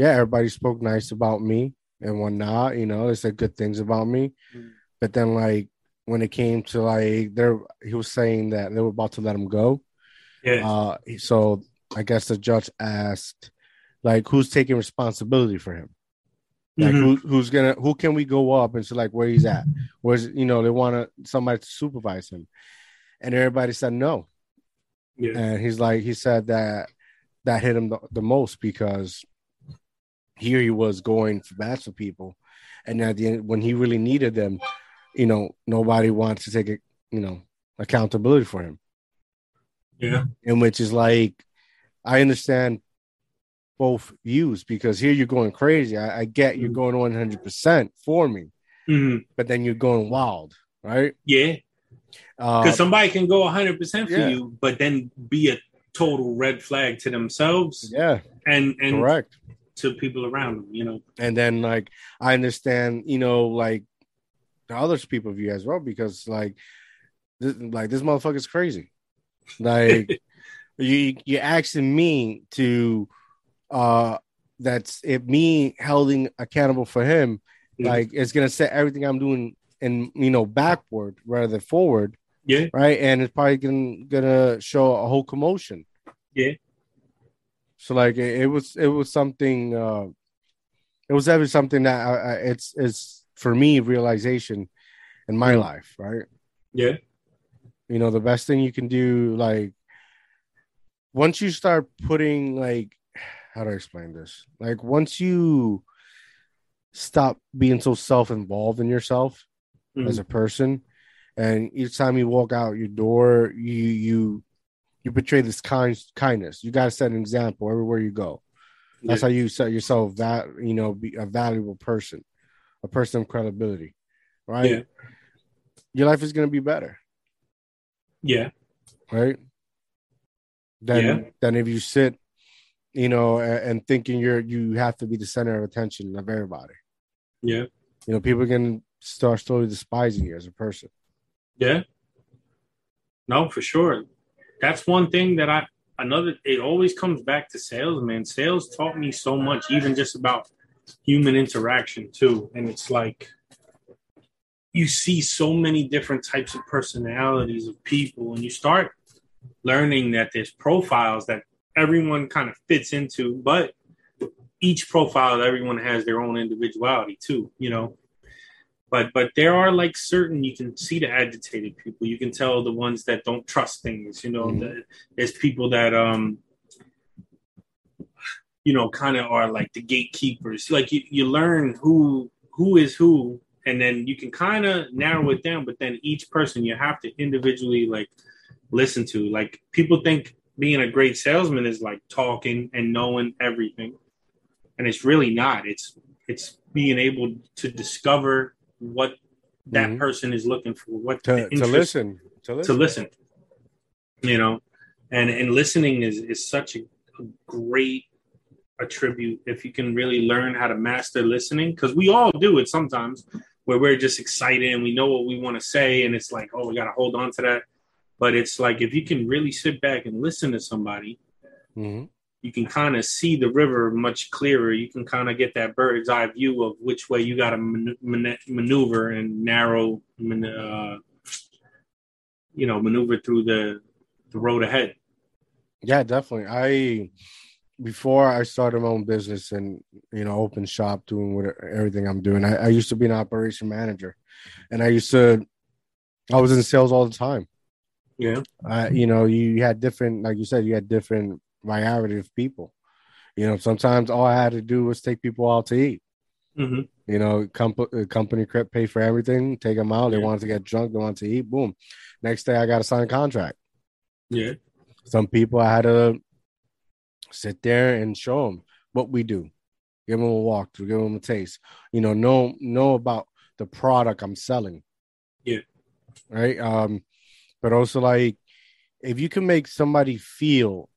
yeah, everybody spoke nice about me and whatnot. You know, they said good things about me. Mm. But then, like, when it came to like, there, he was saying that they were about to let him go. Yeah. Uh, so I guess the judge asked, like, who's taking responsibility for him? Like, mm-hmm. who, who's gonna, who can we go up and see, like, where he's at? Where's, you know, they want to somebody to supervise him, and everybody said no. Yeah. And he's like, he said that that hit him the, the most because here he was going for bats for people, and at the end, when he really needed them, you know, nobody wants to take it, you know, accountability for him. Yeah, and which is like, I understand both views because here you're going crazy. I, I get you're mm-hmm. going 100 percent for me, mm-hmm. but then you're going wild, right? Yeah, because uh, somebody can go 100 percent for yeah. you, but then be a total red flag to themselves. Yeah, and and correct to people around them, you know. And then like I understand, you know, like the other people view as well because like this, like this motherfucker's crazy. Like you you're asking me to uh that's if me holding accountable for him, mm-hmm. like it's gonna set everything I'm doing in you know backward rather than forward. Yeah. Right. And it's probably gonna gonna show a whole commotion. Yeah. So like it, it was it was something uh it was ever something that I, I, it's it's for me realization in my life, right? Yeah. You know, the best thing you can do like once you start putting like how do I explain this? Like once you stop being so self-involved in yourself mm-hmm. as a person, and each time you walk out your door, you you you portray this kind kindness. You got to set an example everywhere you go. That's yeah. how you set yourself that you know be a valuable person, a person of credibility, right? Yeah. Your life is going to be better. Yeah. Right. Then, yeah. then if you sit, you know, and, and thinking you're you have to be the center of attention of everybody. Yeah. You know, people can start slowly despising you as a person. Yeah. No, for sure. That's one thing that I another it always comes back to sales, man. Sales taught me so much, even just about human interaction too. And it's like you see so many different types of personalities of people, and you start learning that there's profiles that everyone kind of fits into, but each profile everyone has their own individuality too, you know but but there are like certain you can see the agitated people. You can tell the ones that don't trust things you know mm-hmm. the, there's people that um you know kind of are like the gatekeepers. Like you, you learn who who is who and then you can kind of narrow it down but then each person you have to individually like listen to. Like people think being a great salesman is like talking and knowing everything and it's really not. It's it's being able to discover what that mm-hmm. person is looking for, what to, to listen, to listen, to listen. You know, and and listening is is such a, a great attribute if you can really learn how to master listening because we all do it sometimes where we're just excited and we know what we want to say and it's like oh we got to hold on to that but it's like if you can really sit back and listen to somebody mm-hmm you can kind of see the river much clearer. You can kind of get that bird's eye view of which way you got to man- man- maneuver and narrow, man- uh, you know, maneuver through the the road ahead. Yeah, definitely. I before I started my own business and you know open shop doing what everything I'm doing. I, I used to be an operation manager, and I used to I was in sales all the time. Yeah. Uh, you know, you had different, like you said, you had different variety of people. You know, sometimes all I had to do was take people out to eat. Mm-hmm. You know, comp- company crept pay for everything, take them out. Yeah. They wanted to get drunk, they wanted to eat. Boom. Next day, I got to sign a contract. Yeah. Some people I had to sit there and show them what we do, give them a walkthrough, give them a taste. You know, know know about the product I'm selling. Yeah. Right. Um, but also like if you can make somebody feel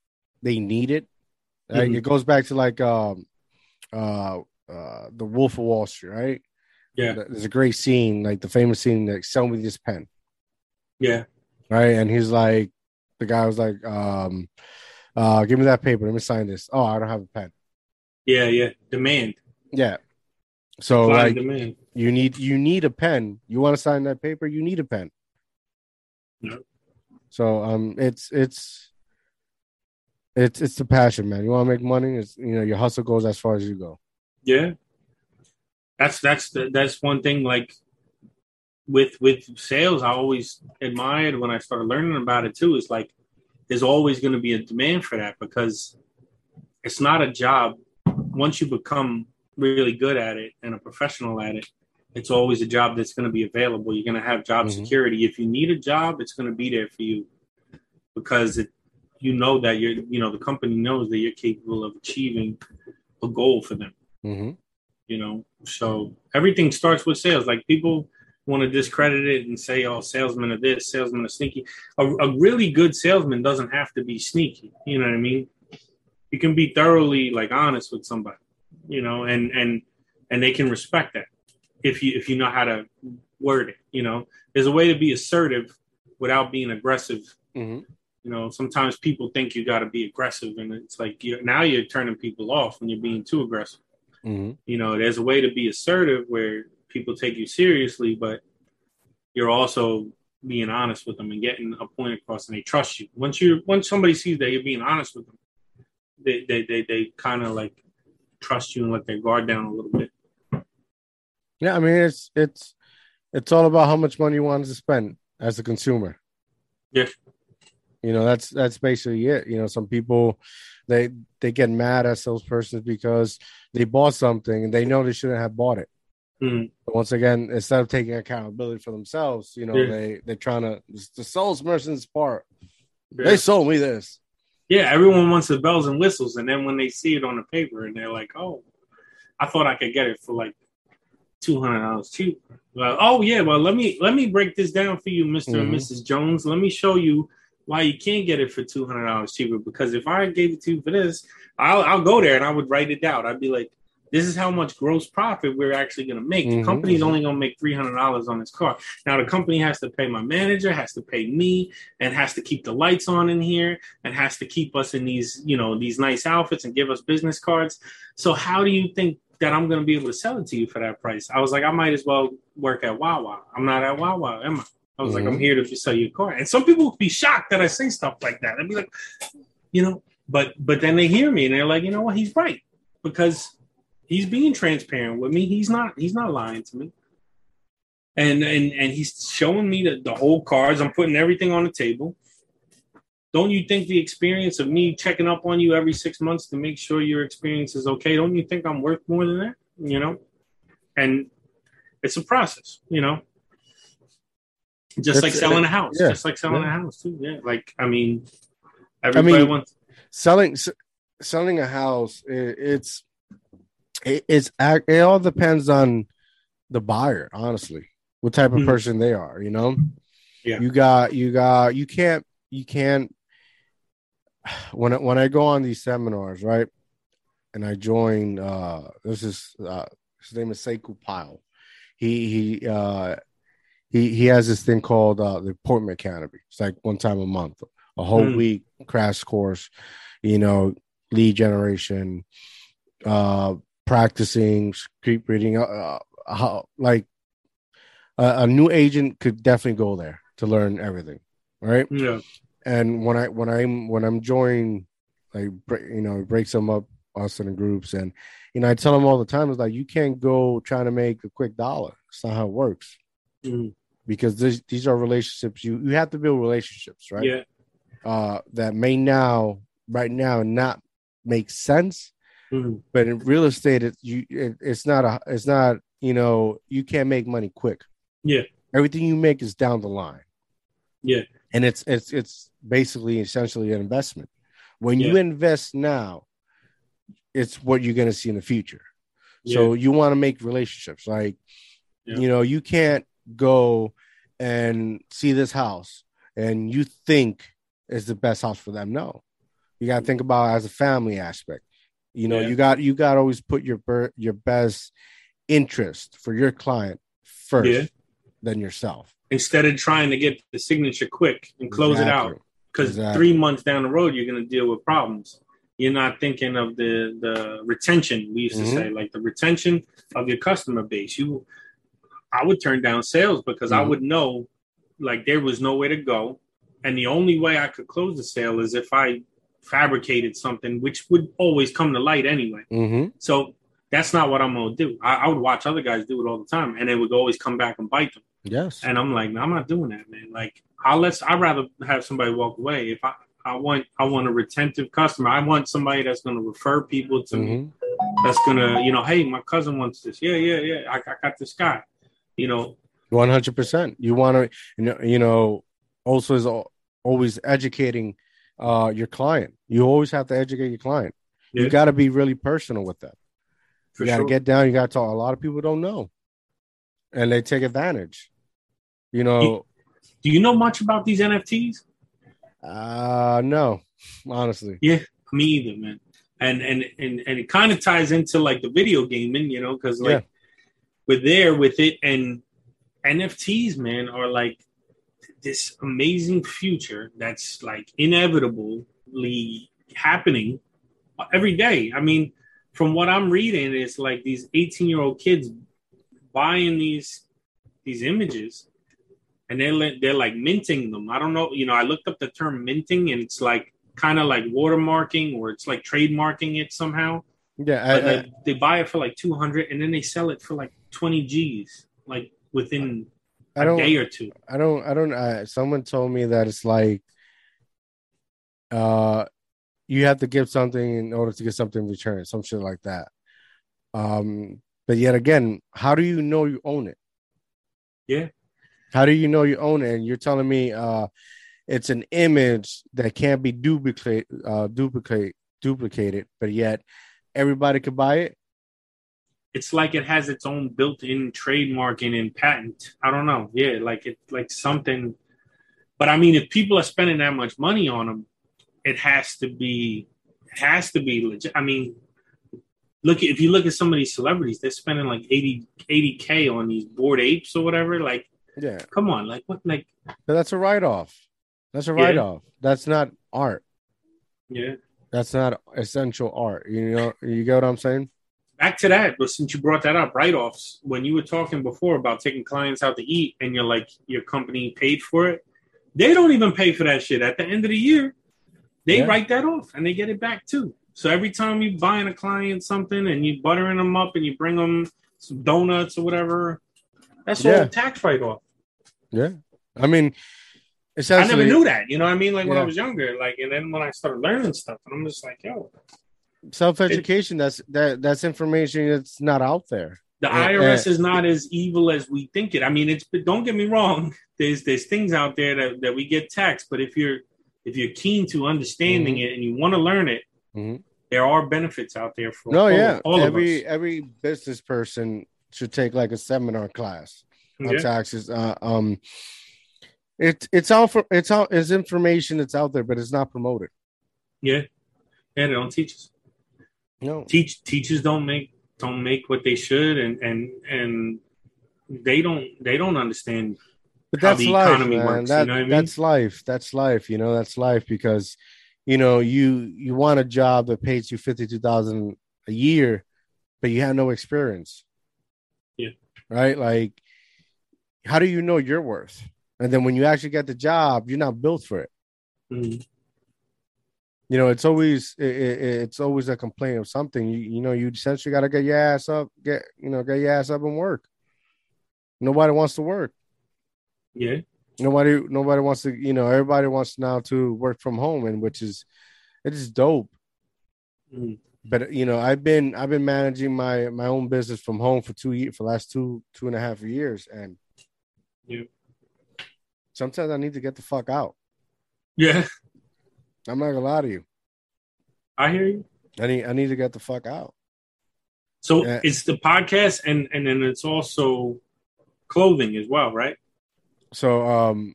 they need it. mm-hmm. It goes back to like um, uh, uh, the Wolf of Wall Street, right? Yeah, there's a great scene, like the famous scene, like sell me this pen. Yeah, right. And he's like, the guy was like, um, uh, give me that paper. Let me sign this. Oh, I don't have a pen. Yeah, yeah. Demand. Yeah. So like, demand. you need you need a pen. You want to sign that paper? You need a pen. No. So um, it's it's it's it's the passion, man. You want to make money. It's you know your hustle goes as far as you go. Yeah, that's that's the, that's one thing. Like with with sales, I always admired when I started learning about it too. Is like there's always going to be a demand for that because it's not a job. Once you become really good at it and a professional at it, it's always a job that's going to be available. You're going to have job mm-hmm. security. If you need a job, it's going to be there for you because it, you know that you're you know the company knows that you're capable of achieving a goal for them. Mm-hmm. you know so everything starts with sales. Like people want to discredit it and say oh salesmen are this salesmen are sneaky. A, a really good salesman doesn't have to be sneaky. You know what i mean? You can be thoroughly like honest with somebody you know and and and they can respect that if you if you know how to word it you know? There's a way to be assertive without being aggressive mm-hmm. You know, sometimes people think you got to be aggressive, and it's like you're, now you're turning people off when you're being too aggressive. Mm-hmm. You know, there's a way to be assertive where people take you seriously, but you're also being honest with them and getting a point across, and they trust you. Once you once somebody sees that you're being honest with them, they they they, they kind of like trust you and let their guard down a little bit. Yeah, I mean it's it's it's all about how much money you want to spend as a consumer. Yeah. You know, that's that's basically it. You know, some people they they get mad at salespersons because they bought something and they know they shouldn't have bought it. Mm. But once again, instead of taking accountability for themselves, you know, yeah. they they're trying to the salesperson's part. Yeah. They sold me this. Yeah, everyone wants the bells and whistles, and then when they see it on the paper, and they're like, "Oh, I thought I could get it for like two hundred dollars cheap." Well, oh yeah, well let me let me break this down for you, Mister mm-hmm. and Mrs. Jones. Let me show you why you can't get it for two hundred dollars cheaper. Because if I gave it to you for this, I'll I'll go there and I would write it down. I'd be like, this is how much gross profit we're actually going to make. Mm-hmm. The company's only going to make three hundred dollars on this car. Now the company has to pay my manager, has to pay me, and has to keep the lights on in here, and has to keep us in these you know these nice outfits and give us business cards. So how do you think that I'm going to be able to sell it to you for that price? I was like, I might as well work at Wawa. I'm not at Wawa, am I? I was mm-hmm. like, I'm mm-hmm. here to sell you a car. And some people would be shocked that I say stuff like that. I'd be like, you know, but but then they hear me and they're like, you know what, he's right. Because he's being transparent with me. He's not he's not lying to me. And and and he's showing me the, the whole cards. I'm putting everything on the table. Don't you think the experience of me checking up on you every six months to make sure your experience is okay? Don't you think I'm worth more than that? You know? And it's a process, you know. Just it's, like selling a house. Yeah, just like selling yeah. a house too. Yeah. Like I mean everybody I mean, wants selling selling a house it's it, it's it all depends on the buyer, honestly, what type of mm-hmm. person they are. You know, yeah. You got you got you can't you can't when I, when I go on these seminars, right? And I join. uh This is uh his name is Sekou Pile. He he uh he he has this thing called uh the appointment canopy. It's like one time a month, a whole mm. week crash course. You know, lead generation, uh practicing script reading. Uh, uh, how like a new agent could definitely go there to learn everything, right? Yeah. And when I when I'm when I'm joining, like you know, breaks them up us in the groups, and you know, I tell them all the time, it's like you can't go trying to make a quick dollar. It's not how it works. Mm-hmm. Because this, these are relationships. You you have to build relationships, right? Yeah. Uh, that may now, right now, not make sense, Mm-hmm. But in real estate, it's you. It, it's not a. It's not. You know, you can't make money quick. Yeah. Everything you make is down the line. Yeah. And it's it's it's basically essentially an investment. When yeah. you invest now, it's what you're going to see in the future. Yeah. So you want to make relationships. Like, yeah. you know, you can't go and see this house and you think is the best house for them. No, you got to think about as a family aspect. You know, yeah. you got you got to always put your your best interest for your client first yeah. than yourself. Instead of trying to get the signature quick and close exactly. it out, because exactly. three months down the road you're going to deal with problems. You're not thinking of the the retention. We used mm-hmm. to say like the retention of your customer base. You, I would turn down sales because mm-hmm. I would know like there was nowhere to go, and the only way I could close the sale is if I fabricated something, which would always come to light anyway. Mm-hmm. So that's not what I'm gonna do. I, I, would watch other guys do it all the time, and it would always come back and bite them. Yes. And I'm like, no, I'm not doing that, man. Like, I'll let I'd rather have somebody walk away if I. I want I want a retentive customer. I want somebody that's going to refer people to mm-hmm. me. That's going to, you know, hey, my cousin wants this. Yeah, yeah, yeah. I, I got this guy. You know, one hundred percent. You want to, you know, also is always educating uh, your client. You always have to educate your client. Yeah. You got to be really personal with that. For you got to sure. get down. You got to talk. A lot of people don't know, and they take advantage. You know. Do you know much about these NFTs? Uh no, honestly. Yeah, me either, man. And and and and it kind of ties into like the video gaming, you know, because like yeah. We're there with it, and NFTs, man, are like this amazing future that's like inevitably happening every day. I mean, from what I'm reading, it's like these 18 year old kids buying these these images and they're they're like minting them. I don't know, you know, I looked up the term minting and it's like kind of like watermarking or it's like trademarking it somehow. Yeah, I, they, they buy it for like 200 and then they sell it for like 20 G's like within I don't, day or two. I don't. I don't. Uh, someone told me that it's like uh, you have to give something in order to get something in return, some shit like that. Um, but yet again, how do you know you own it? Yeah. How do you know you own it? And you're telling me uh, it's an image that can't be duplicate, uh, duplicate, duplicated, but yet everybody could buy it. It's like it has its own built-in trademarking and in patent. I don't know. Yeah, like it, like something. But I mean, if people are spending that much money on them, it has to be, it has to be legit. I mean, look if you look at some of these celebrities, they're spending like 80 k on these bored apes or whatever. Like, yeah, come on, like what, like but that's a write off. That's a write off. Yeah. That's not art. Yeah, that's not essential art. You know, you get what I'm saying. Back to that, but since you brought that up, write offs. When you were talking before about taking clients out to eat, and you're like, your company paid for it, they don't even pay for that shit. At the end of the year, they yeah. write that off and they get it back too. So every time you buying a client something and you buttering them up and you bring them some donuts or whatever, that's yeah. all tax write off. Yeah, I mean, I never knew that. You know what I mean? Like yeah. when I was younger, like, and then when I started learning stuff, and I'm just like, yo, self education. That's that that's information that's not out there. The IRS is not as evil as we think it. I mean, it's don't get me wrong. There's there's things out there that, that we get taxed, but if you're if you're keen to understanding mm-hmm. it and you want to learn it, mm-hmm. there are benefits out there for no, all, yeah. All every every business person should take like a seminar class on yeah. taxes. Uh, um, it's it's all for it's all it's information that's out there, but it's not promoted. Yeah, yeah, they don't teach us. No, teach teachers don't make don't make what they should, and and and they don't they don't understand but that's life. Works, that, you know I mean? That's life. That's life. You know, that's life because, you know, you you want a job that pays you fifty two thousand a year, but you have no experience. Yeah. Right. Like, how do you know your worth? And then when you actually get the job, you're not built for it. Mm-hmm. You know, it's always it, it, it's always a complaint of something. You, you know, you essentially got to get your ass up, get you know, get your ass up and work. Nobody wants to work. Yeah. Nobody nobody wants to, you know, everybody wants now to work from home and which is it is dope. Mm. But you know, I've been I've been managing my my own business from home for two years for last two two and a half years and yeah. sometimes I need to get the fuck out. Yeah. I'm not gonna lie to you. I hear you. I need I need to get the fuck out. So yeah. it's the podcast and and then it's also clothing as well, right? So um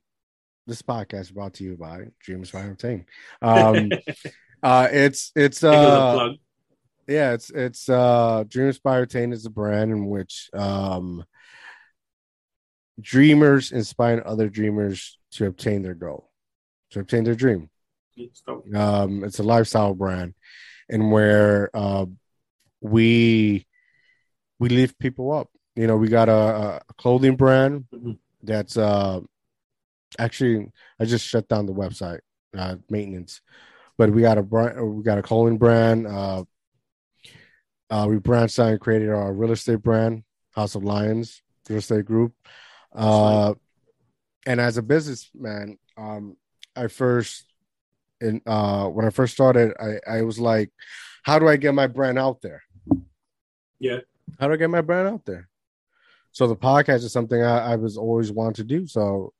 this podcast is brought to you by Dreams by Team. Um uh it's it's uh yeah, it's it's uh Dream Inspire is a brand in which um dreamers inspire other dreamers to obtain their goal, to obtain their dream. Um it's a lifestyle brand and where uh we we lift people up. You know, we got a, a clothing brand. Mm-hmm that's uh actually I just shut down the website uh maintenance. But we got a brand we got a clothing brand. Uh uh we branched out and created our real estate brand, House of Lions Real Estate Group. Uh and as a businessman, um I first in uh when I first started I, I was like, how do I get my brand out there? Yeah. How do I get my brand out there? So the podcast is something I, I was always wanted to do. So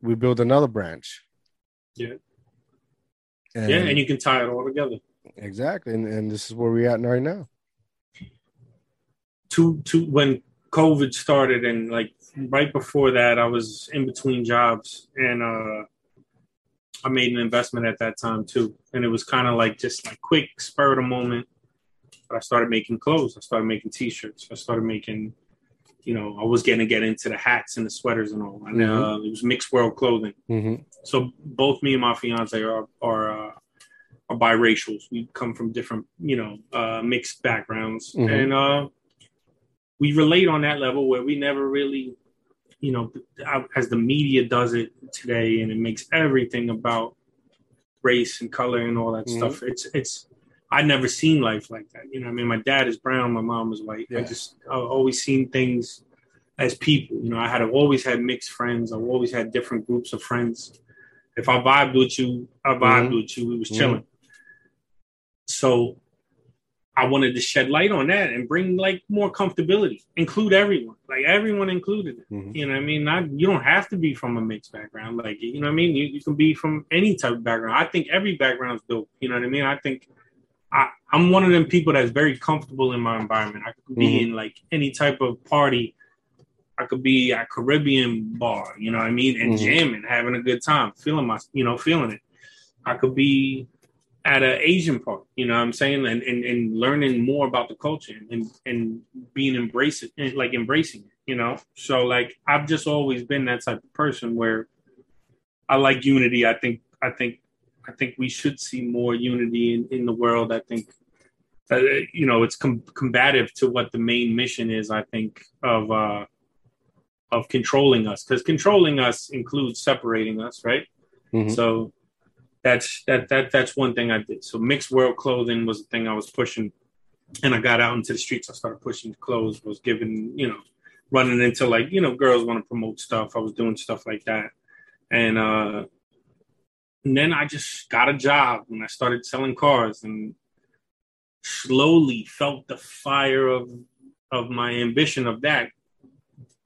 we build another branch. Yeah. And yeah, and you can tie it all together. Exactly. And, and this is where we're at right now. To to when COVID started and like right before that I was in between jobs and uh I made an investment at that time too. And it was kind of like just like quick spur of the moment. But I started making clothes. I started making t-shirts. I started making you know, I was getting to get into the hats and the sweaters and all. And mm-hmm. uh, it was mixed world clothing. Mm-hmm. So both me and my fiance are are uh, are biracials. We come from different, you know, uh, mixed backgrounds, mm-hmm. and uh, we relate on that level where we never really, you know, as the media does it today, and it makes everything about race and color and all that mm-hmm. stuff. It's it's I never seen life like that. You know, I mean, my dad is brown, my mom is white. Yeah. I just I always seen things as people. You know, I had always had mixed friends. I've always had different groups of friends, If I vibed with you, I vibed mm-hmm. with you. We was mm-hmm. chilling. Mm-hmm. So I wanted to shed light on that and bring like more comfortability, include everyone, like everyone included. Mm-hmm. You know what I mean? Not you don't have to be from a mixed background, like you know what I mean. You, you can be from any type of background. I think every background is dope. You know what I mean? I think I, I'm one of them people that's very comfortable in my environment. I could be mm-hmm. in like any type of party. I could be at Caribbean bar, you know what I mean, and mm-hmm. jamming, having a good time, feeling my, you know, feeling it. I could be at an Asian park, you know what I'm saying, and, and, and learning more about the culture and, and being embracing, like embracing it, you know. So like I've just always been that type of person where I like unity. I think I think I think we should see more unity in, in the world. I think, uh, you know, it's com- combative to what the main mission is. I think of uh, of controlling us because controlling us includes separating us, right? Mm-hmm. So that's that that that's one thing I did. So mixed world clothing was the thing I was pushing, and I got out into the streets. I started pushing clothes. Was giving you know, running into like you know girls want to promote stuff. I was doing stuff like that, and uh and then I just got a job and I started selling cars and slowly felt the fire of of my ambition of that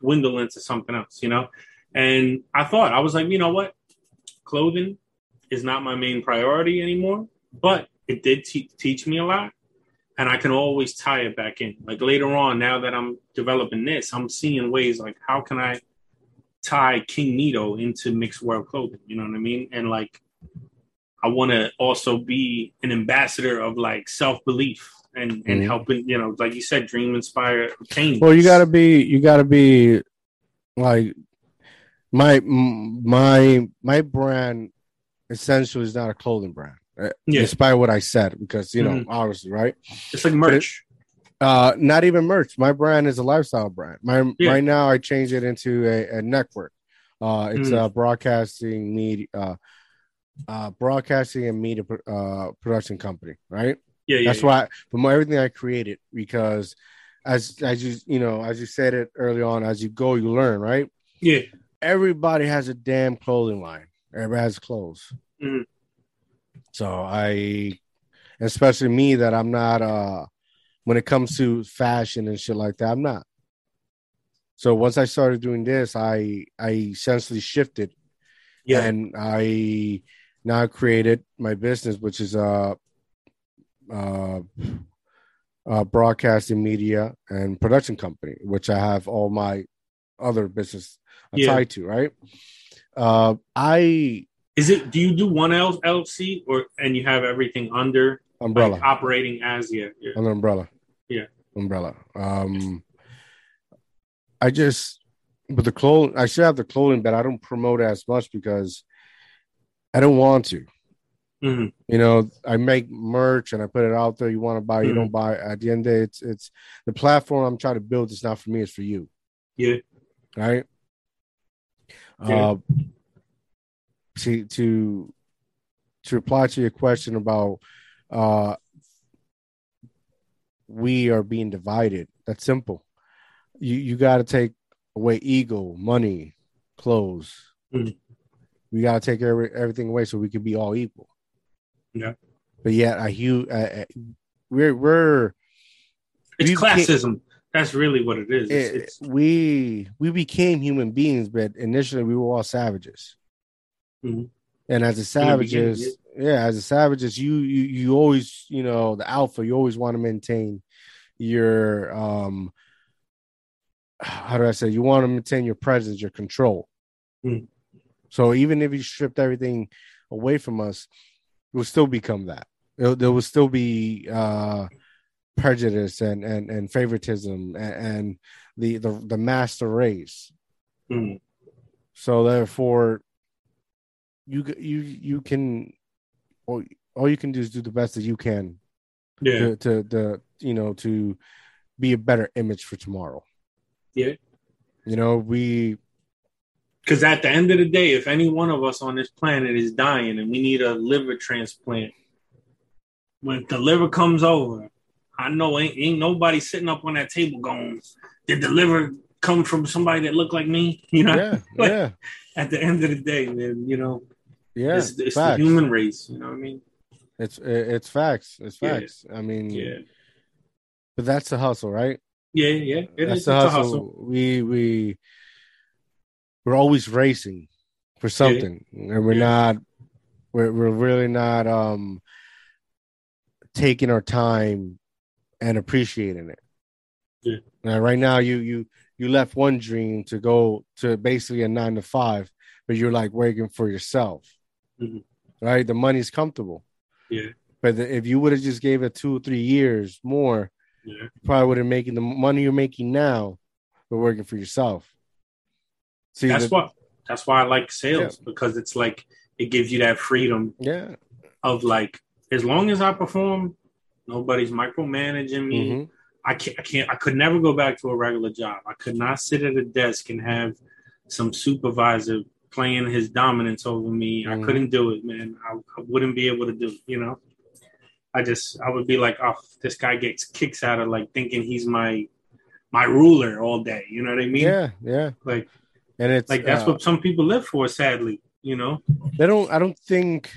dwindle into something else, you know? And I thought, I was like, you know what? Clothing is not my main priority anymore, but it did te- teach me a lot. And I can always tie it back in. Like later on, now that I'm developing this, I'm seeing ways like, how can I tie King Nito into mixed world clothing? You know what I mean? And like, I want to also be an ambassador of like self belief and and mm-hmm. helping you know like you said dream inspire change. Well, you got to be you got to be like my my my brand essentially is not a clothing brand. Uh, yeah. Despite what I said, because you know, mm-hmm. obviously, right? It's like merch. It, uh, not even merch. My brand is a lifestyle brand. My yeah. right now, I changed it into a, a network. Uh, it's mm. a broadcasting media, uh, uh, broadcasting and media uh, production company, right? Yeah, yeah. That's yeah. why from everything I created because as as you you know as you said it early on, as you go you learn, right? Yeah. Everybody has a damn clothing line. Everybody has clothes. Mm-hmm. So I, especially me, that I'm not uh when it comes to fashion and shit like that, I'm not. So once I started doing this, I I essentially shifted, yeah, and I now created my business, which is a, uh, uh, broadcasting media and production company, which I have all my other business yeah. tied to. Right. Uh, I is it. Do you do one LLC or and you have everything under umbrella like, operating as yeah, yeah under umbrella? Yeah, umbrella. Um, I just but the clothing. I should have the clothing, but I don't promote as much because I don't want to. Mm-hmm. You know, I make merch and I put it out there. You want to buy, mm-hmm. you don't buy. At the end of the day, it's it's the platform I'm trying to build. It's not for me. It's for you. Yeah. Right. Uh, to to to reply to your question about uh we are being divided. That's simple. You you got to take away ego, money, clothes. Mm-hmm we got to take every, everything away so we can be all equal. Yeah. But yet, a huge, uh, we're we're it's classism. That's really what it is. It's, it, it's, we we became human beings, but initially we were all savages. Mm-hmm. And as a savages, yeah, as a savages, you you you always you know the alpha. You always want to maintain your um. How do I say? You want to maintain your presence, your control. Mm-hmm. So even if you stripped everything away from us, we'll still become that. It, there will still be uh, prejudice and, and, and favoritism and, and the, the, the master race. Mm. So therefore, you you you can all, all you can do is do the best that you can yeah. to, to the you know to be a better image for tomorrow. Yeah. You know, we because at the end of the day, if any one of us on this planet is dying and we need a liver transplant, when the liver comes over, I know ain't, ain't nobody sitting up on that table going, "Did the liver come from somebody that looked like me?" You know, yeah, like, yeah. At the end of the day, man, you know, Yeah, it's, it's the human race. You know what I mean? It's it's facts. It's facts. Yeah. I mean, yeah. But that's the hustle, right? Yeah, yeah. It that's is, the hustle. hustle. We we we're always racing for something, yeah. and we're not. We're we're really not um taking our time and appreciating it. Yeah. Now, right now, you you you left one dream to go to basically a nine to five, but you're like working for yourself, mm-hmm. right? The money's comfortable. Yeah. But the, if you would have just gave it two or three years more, yeah. you probably would have making the money you're making now, but working for yourself. See, that's the, what that's why I like sales yeah. because it's like it gives you that freedom. Yeah. Of like, as long as I perform, nobody's micromanaging me. Mm-hmm. I can't, I can't, I could never go back to a regular job. I could not sit at a desk and have some supervisor playing his dominance over me. Mm-hmm. I couldn't do it, man. I, I, wouldn't be able to do you know? I just, I would be like, oh, this guy gets kicks out of like thinking he's my, my ruler all day. You know what I mean? Yeah. Yeah. Like, and it's like, that's uh, what some people live for, sadly, you know? They don't, I don't think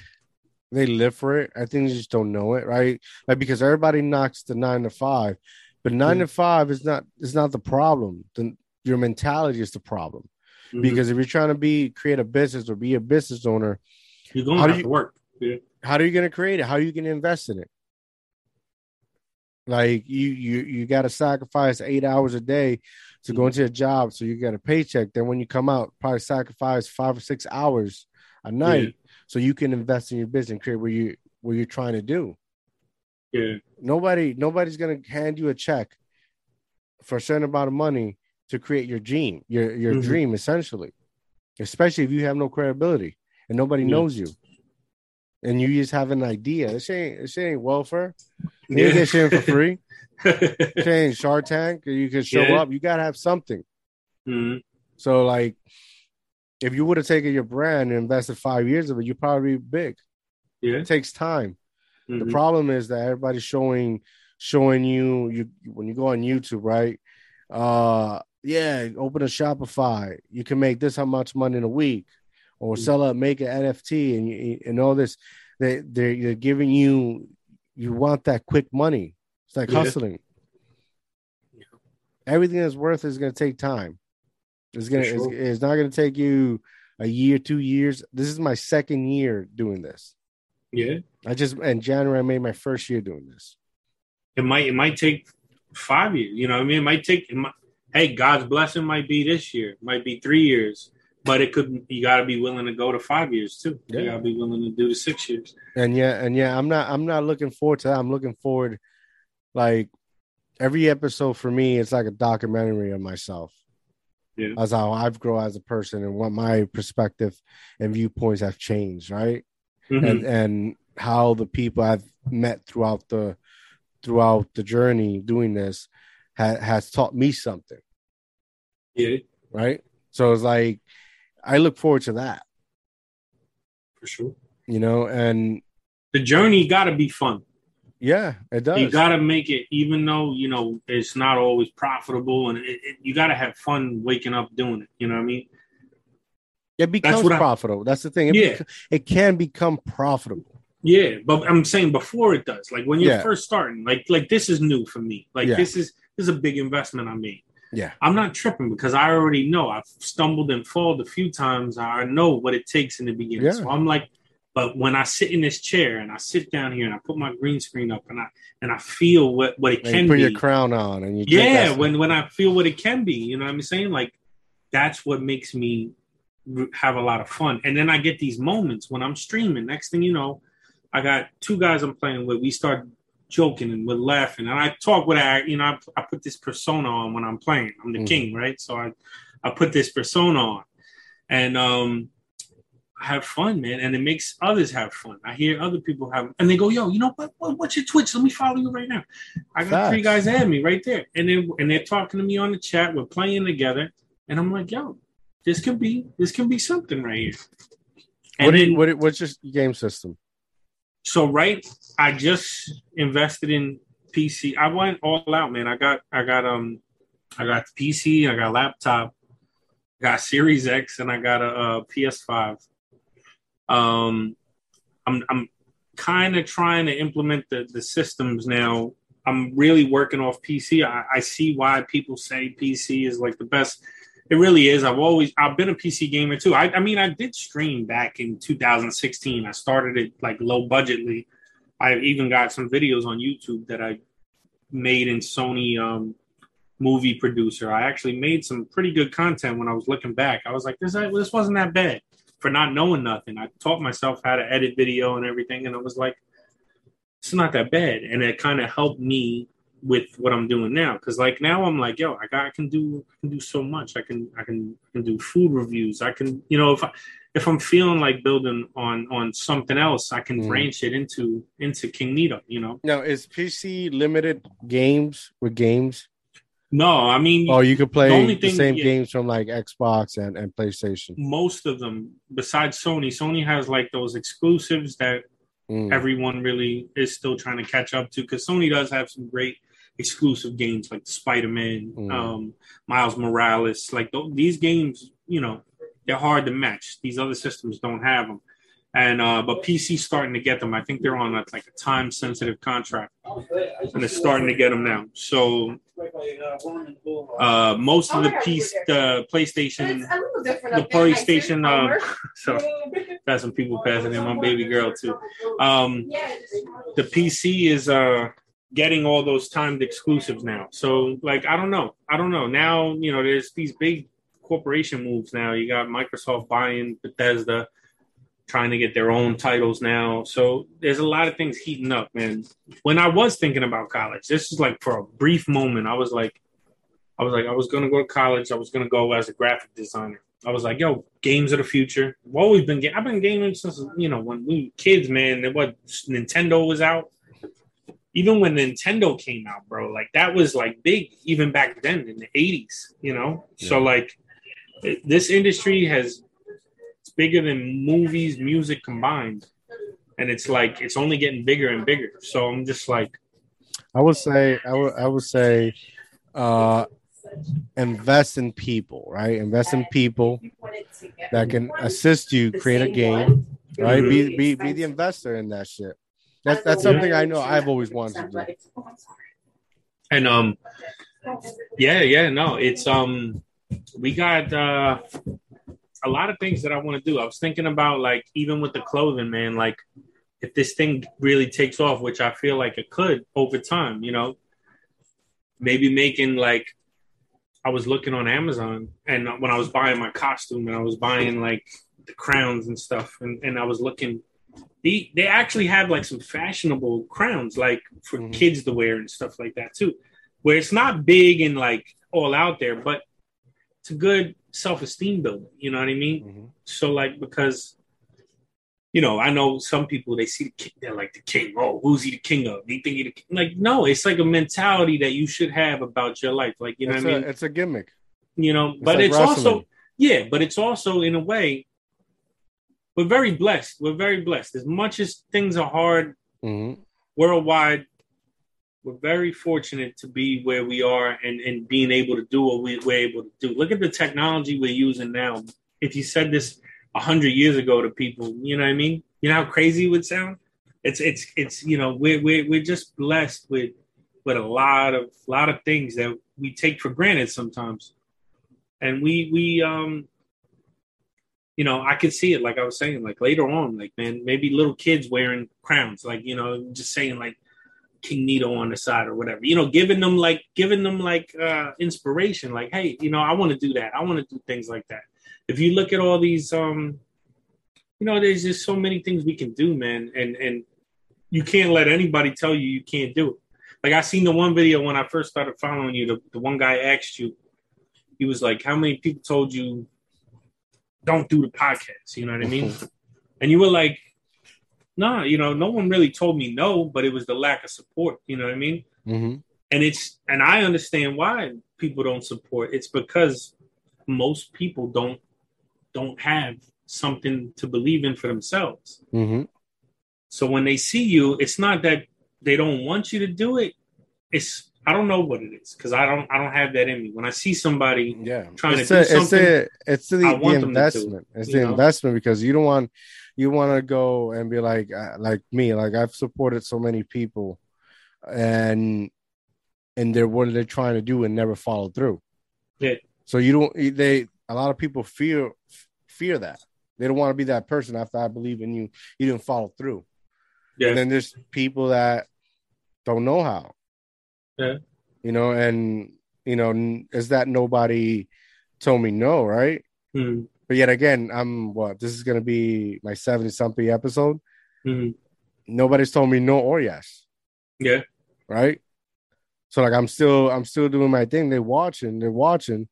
they live for it. I think they just don't know it, right? Like, because everybody knocks the nine to five but 9 mm-hmm. to five is not is not the problem. The, your mentality is the problem. Mm-hmm. Because if you're trying to be create a business or be a business owner, you're going to have you, to work. Yeah. How are you going to create it? How are you going to invest in it? Like you you you got to sacrifice eight hours a day to go mm-hmm. into a job so you get a paycheck. Then when you come out, probably sacrifice five or six hours a night. So you can invest in your business and create what you what you're trying to do. Yeah. Nobody, nobody's gonna hand you a check for a certain amount of money to create your dream, your your mm-hmm. dream, essentially. Especially if you have no credibility and nobody yeah. knows you, and you just have an idea. This ain't this ain't welfare. You yeah. get shit for free. ain't Shark Tank. You can show yeah. up. You gotta have something. Mm-hmm. So like, if you would have taken your brand and invested five years of it, you'd probably be big. Yeah, it takes time. Mm-hmm. The problem is that everybody's showing showing you you when you go on YouTube, right? Uh yeah, open a Shopify. You can make this how much money in a week, or mm-hmm. sell a make an NFT and you, and all this. They they're, they're giving you you want that quick money. It's like yeah. hustling. Everything that's worth is going to take time. It's gonna sure. it's, it's not going to take you a year, two years. This is my second year doing this. Yeah. I just in January I made my first year doing this. It might it might take five years. You know, I mean, it might take. It might, hey, God's blessing might be this year, it might be three years, but it could. You got to be willing to go to five years too. Yeah. You got to be willing to do the six years. And yeah, and yeah, I'm not. I'm not looking forward to that. I'm looking forward, like every episode for me, it's like a documentary of myself. Yeah. As how I've grown as a person and what my perspective and viewpoints have changed, right? mm-hmm. and and how the people I've met throughout the throughout the journey doing this ha- has taught me something. Yeah. Right. So it's like I look forward to that. For sure. You know, and the journey got to be fun. Yeah, it does. You got to make it, even though you know it's not always profitable, and it, it, you got to have fun waking up doing it. You know what I mean? It becomes That's profitable. I, That's the thing. It yeah, it can become profitable. Yeah, but I'm saying before it does. Like when you're yeah. first starting, like like this is new for me. Like yeah. this is this is a big investment I made. Yeah, I'm not tripping because I already know I've stumbled and fallen a few times. I know what it takes in the beginning. Yeah. So I'm like, but when I sit in this chair and I sit down here and I put my green screen up and I and I feel what what it and can you put be. your crown on and you yeah when when I feel what it can be. You know what I'm saying? Like that's what makes me have a lot of fun. And then I get these moments when I'm streaming. Next thing you know, I got two guys I'm playing with. We start joking and we're laughing. And I talk with I, you know, I, I put this persona on when I'm playing. I'm the mm-hmm. king, right? So I, I put this persona on, and um, have fun, man. And it makes others have fun. I hear other people have, and they go, "Yo, you know what? what what's your Twitch? Let me follow you right now." I got Facts. three guys at me right there, and then and they're talking to me on the chat. We're playing together, and I'm like, "Yo, this could be this can be something right here. And what, then, what what's your game system? So right, I just invested in PC. I went all out, man. I got I got um I got PC, I got laptop, got Series X, and I got a, a PS5. Um, I'm I'm kind of trying to implement the the systems now. I'm really working off PC. I, I see why people say PC is like the best. It really is. I've always I've been a PC gamer too. I, I mean I did stream back in 2016. I started it like low budgetly. I even got some videos on YouTube that I made in Sony um, movie producer. I actually made some pretty good content when I was looking back. I was like, this this wasn't that bad for not knowing nothing. I taught myself how to edit video and everything, and I was like, it's not that bad, and it kind of helped me with what I'm doing now. Because like now I'm like, yo, I got I can do I can do so much. I can I can I can do food reviews. I can you know if I if I'm feeling like building on on something else, I can mm. branch it into into King Nito. You know. Now is PC limited games with games? No, I mean, oh, you can play the, the thing, same yeah, games from like Xbox and, and PlayStation. Most of them, besides Sony, Sony has like those exclusives that mm. everyone really is still trying to catch up to. Because Sony does have some great exclusive games like Spider Man, mm. um, Miles Morales. Like th- these games, you know, they're hard to match. These other systems don't have them and uh, but PC's starting to get them. I think they're on a, like a time sensitive contract, and they're starting to get them now. So uh, most of the piece, the PlayStation, the PlayStation. Uh, so got some people passing in. My baby girl too. Um, the PC is uh getting all those timed exclusives now. So like I don't know, I don't know. Now you know there's these big corporation moves now. You got Microsoft buying Bethesda trying to get their own titles now. So there's a lot of things heating up, man. When I was thinking about college, this is like for a brief moment, I was like, I was like, I was gonna go to college. I was gonna go as a graphic designer. I was like, yo, games of the future. I've always been. I've been gaming since you know when we kids, man. What Nintendo was out. Even when Nintendo came out, bro, like that was like big even back then in the '80s. You know, yeah. so like this industry has bigger than movies, music combined, and it's like it's only getting bigger and bigger. So I'm just like, I would say, I would, I would say, uh, invest in people, right? Invest in people that can assist you create a game, right? Be be be the investor in that shit. That's that's something I know I've always wanted to do. And um, yeah, yeah, no, it's um, we got uh a lot of things that I want to do. I was thinking about like even with the clothing, man, like if this thing really takes off, which I feel like it could over time, you know, maybe making like I was looking on Amazon and when I was buying my costume and I was buying like the crowns and stuff and, and I was looking they they actually have like some fashionable crowns like for mm-hmm. kids to wear and stuff like that too. Where it's not big and like all out there, but it's a good self esteem building. You know what I mean? Mm-hmm. So like because you know, I know some people they see the king, they're like the king. Oh, who's he the king of? They think he the king. like no, it's like a mentality that you should have about your life. Like you know, it's what I mean, it's a gimmick. You know, it's but like it's wrestling. also yeah, but it's also in a way we're very blessed. We're very blessed. As much as things are hard mm-hmm. worldwide, we're very fortunate to be where we are and, and being able to do what we, we're able to do. Look at the technology we're using now. If you said this a hundred years ago to people, you know what I mean? You know how crazy it would sound? It's it's it's you know, we're we're we're just blessed with with a lot of lot of things that we take for granted sometimes. And we we um you know, I could see it like I was saying, like later on, like man, maybe little kids wearing crowns, like, you know, just saying like King Nito on the side or whatever. You know, giving them like giving them like uh inspiration, like, hey, you know, I want to do that. I want to do things like that. If you look at all these um you know, there's just so many things we can do, man. And and you can't let anybody tell you you can't do it. Like I seen the one video when I first started following you, the, the one guy asked you, he was like, How many people told you don't do the podcast? You know what I mean? and you were like, nah, you know, no one really told me no, but it was the lack of support. You know what I mean? Mm-hmm. And it's and I understand why people don't support. It's because most people don't don't have something to believe in for themselves. Mm-hmm. So when they see you, it's not that they don't want you to do it. It's I don't know what it is because I don't I don't have that in me. When I see somebody yeah trying it's to a, do something, it's a, it's the, the investment. It, it's the know? investment because you don't want you want to go and be like uh, like me like i've supported so many people and and they're what they're trying to do and never follow through. Yeah. So you don't they a lot of people fear fear that. They don't want to be that person after i believe in you. You didn't follow through. Yeah. And then there's people that don't know how. Yeah. You know and you know is that nobody told me no right? Mm but yet again, I'm what this is gonna be my 70 something episode. Mm-hmm. Nobody's told me no or yes. Yeah. Right. So like I'm still I'm still doing my thing. They're watching, they're watching.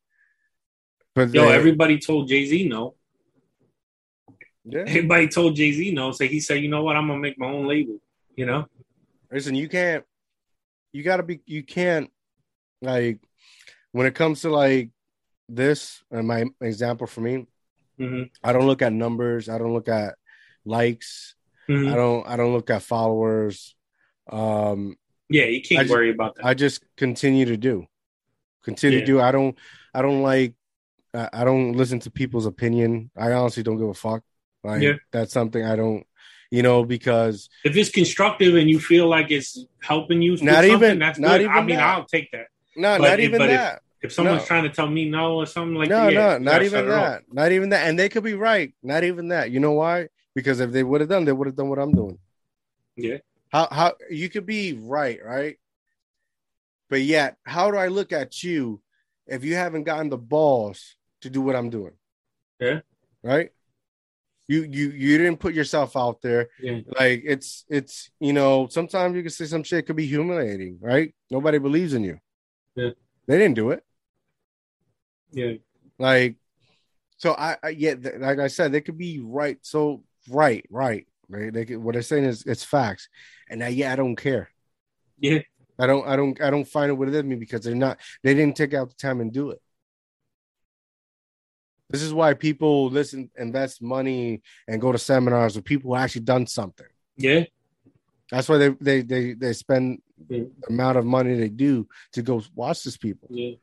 But yo, they, everybody told Jay Z no. Yeah. Everybody told Jay Z no. So he said, you know what, I'm gonna make my own label. You know. Listen, you can't. You gotta be. You can't like when it comes to like this and my example for me Mm-hmm. I don't look at numbers. I don't look at likes. Mm-hmm. I don't. I don't look at followers. Um, yeah, you can't worry about that. I just continue to do, continue yeah. to do. I don't. I don't like. I don't listen to people's opinion. I honestly don't give a fuck. Like yeah. that's something I don't. You know, because if it's constructive and you feel like it's helping you, not even. That's not good. even. I mean, that. I'll take that. No, but not if, even that. If, someone's no. trying to tell me no or something like no, that, yeah, no, not even that, not even that, and they could be right. Not even that. You know why? Because if they would have done, they would have done what I'm doing. Yeah. How how you could be right, right? But yet, how do I look at you if you haven't gotten the balls to do what I'm doing? Yeah. Right. You you you didn't put yourself out there. Yeah. Like it's it's you know sometimes you can say some shit could be humiliating, right? Nobody believes in you. Yeah. They didn't do it. Yeah. Like, so I, I yeah, th- like I said, they could be right. So right, right, right. They could, what they're saying is it's facts, and I, yeah, I don't care. Yeah. I don't, I don't, I don't find it within me because they're not, they didn't take out the time and do it. This is why people listen, invest money, and go to seminars with people who actually done something. Yeah. That's why they they they they spend the amount of money they do to go watch these people. Yeah.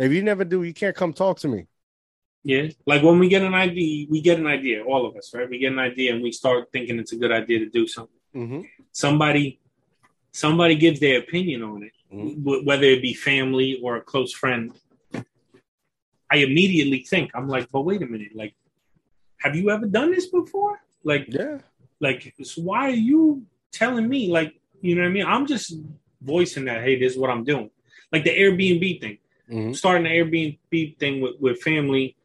If you never do, you can't come talk to me. Yeah, like when we get an idea, we get an idea, all of us, right? We get an idea and we start thinking it's a good idea to do something. Mm-hmm. Somebody, somebody gives their opinion on it, mm-hmm. whether it be family or a close friend. I immediately think, I'm like, but wait a minute, like, have you ever done this before? Like, yeah, like, so why are you telling me, like, you know what I mean? I'm just voicing that, hey, this is what I'm doing. Like the Airbnb thing mm-hmm. starting the Airbnb thing with, with family,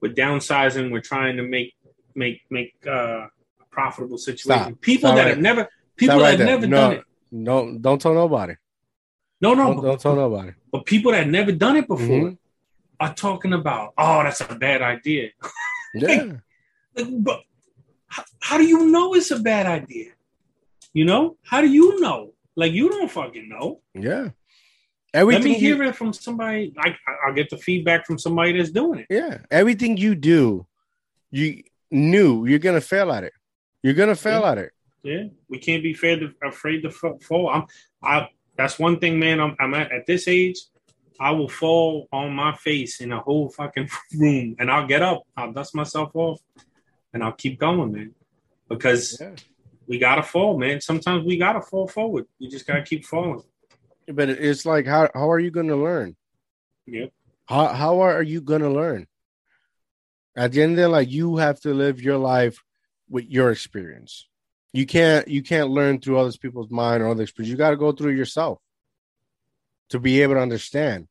with downsizing, we're trying to make make make uh, a profitable situation. Stop. People Stop that right. have never people that have never no, done it. No, don't tell nobody. No, no, don't, but, don't tell nobody. But people that have never done it before mm-hmm. are talking about, oh, that's a bad idea. Yeah. like, but how, how do you know it's a bad idea? You know, how do you know? Like you don't fucking know. Yeah. Everything Let me hear you, it from somebody. I, I'll get the feedback from somebody that's doing it. Yeah, everything you do, you knew you're gonna fail at it. You're gonna fail yeah. at it. Yeah, we can't be afraid to, afraid to fall. I'm, I. That's one thing, man. I'm, I'm at at this age. I will fall on my face in a whole fucking room, and I'll get up. I'll dust myself off, and I'll keep going, man. Because yeah. we gotta fall, man. Sometimes we gotta fall forward. You just gotta keep falling. But it's like how how are you going to learn? Yeah. How how are you going to learn? At the end of the day, like you have to live your life with your experience. You can't you can't learn through other people's mind or other experience. You got to go through yourself to be able to understand.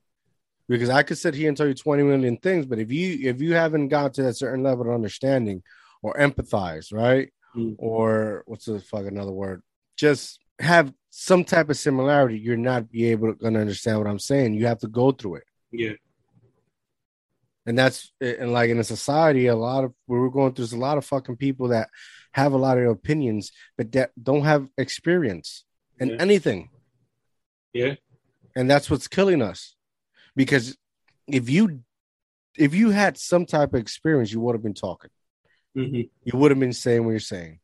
Because I could sit here and tell you 20 million things, but if you if you haven't got to that certain level of understanding or empathize, right? Mm. Or what's the fuck another word? Just have some type of similarity, you're not be able to understand what I'm saying. You have to go through it. Yeah. And that's and like in a society, a lot of where we're going through, there's a lot of fucking people that have a lot of opinions, but that don't have experience in yeah. anything. Yeah. And that's what's killing us. Because if you if you had some type of experience, you would have been talking. Mm-hmm. You would have been saying what you're saying.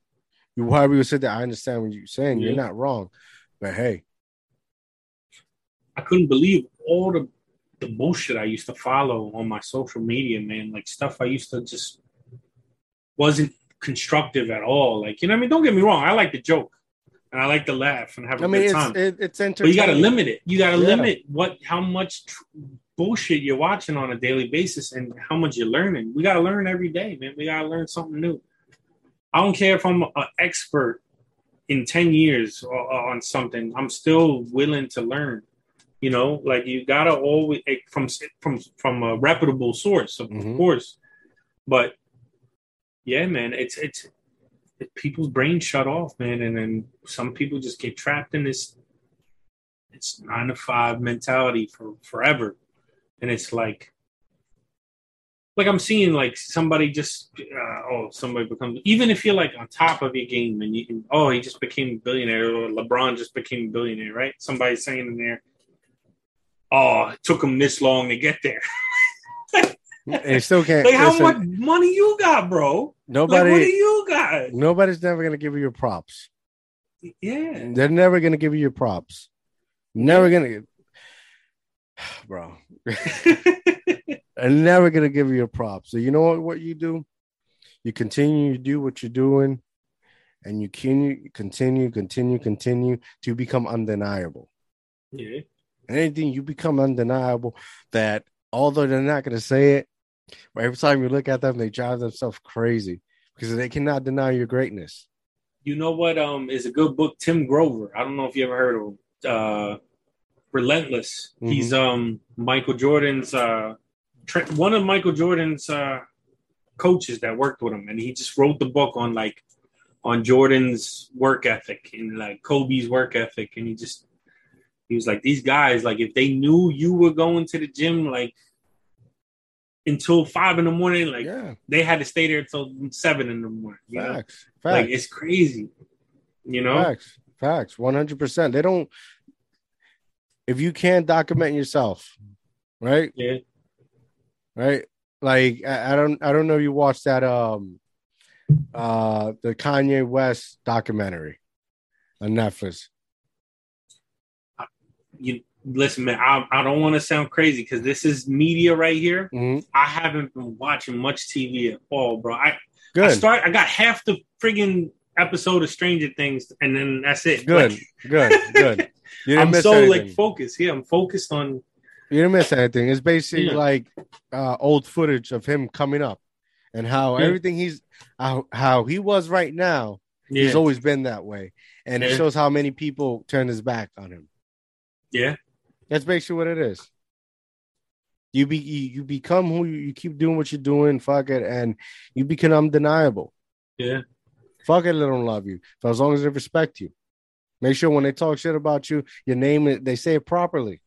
You however you said that, I understand what you're saying. Yeah. You're not wrong. But hey. I couldn't believe all the the bullshit I used to follow on my social media, man. Like stuff I used to just wasn't constructive at all. Like you know, I mean, don't get me wrong, I like the joke and I like to laugh and have a I mean, good time. It, it's entertaining. But you got to limit it. You got to yeah. limit what how much tr- bullshit you're watching on a daily basis and how much you're learning. We got to learn every day, man. We got to learn something new. I don't care if I'm an expert in 10 years uh, uh, on something. I'm still willing to learn. You know, like you got to always eh, from from from a reputable source, of mm-hmm. course. But yeah, man, it's it's people's brains shut off, man, and then some people just get trapped in this it's nine to five mentality for forever, and it's like like I'm seeing like somebody just uh, oh somebody becomes even if you're like on top of your game and you can oh he just became a billionaire or LeBron just became a billionaire right somebody saying in there oh it took him this long to get there and still can't. Like, how much money you got, bro? Nobody. Like, what do you got? Nobody's never gonna give you your props. Yeah, they're never gonna give you your props. Never gonna, bro. I'm never gonna give you a prop. So you know what? What you do? You continue to do what you're doing, and you continue, continue, continue, continue to become undeniable. Yeah. Anything you become undeniable that although they're not going to say it, but every time you look at them, they drive themselves crazy because they cannot deny your greatness. You know what? Um, is a good book. Tim Grover. I don't know if you ever heard of uh, Relentless. Mm-hmm. He's um Michael Jordan's uh one of Michael Jordan's uh coaches that worked with him, and he just wrote the book on like on Jordan's work ethic and like Kobe's work ethic, and he just he was like these guys like if they knew you were going to the gym like until five in the morning. Like yeah. they had to stay there until seven in the morning. Facts. Facts. Like it's crazy. You know? Facts. Facts. One hundred percent. They don't if you can't document yourself, right? Yeah. Right? Like I, I don't I don't know if you watched that um uh the Kanye West documentary on Netflix. You listen, man, I, I don't want to sound crazy because this is media right here. Mm-hmm. I haven't been watching much TV at all, bro. I Good. I start. I got half the friggin' episode of Stranger Things, and then that's it. Good, like, good, good. I'm so anything. like focused. Yeah, I'm focused on. You didn't miss anything. It's basically yeah. like uh, old footage of him coming up, and how yeah. everything he's how, how he was right now. Yeah. He's always been that way, and it shows how many people turned his back on him. Yeah, that's basically what it is. You be you, you become who you, you keep doing what you're doing, fuck it, and you become undeniable. Yeah. Fuck it, they don't love you. For as long as they respect you. Make sure when they talk shit about you, your name they say it properly.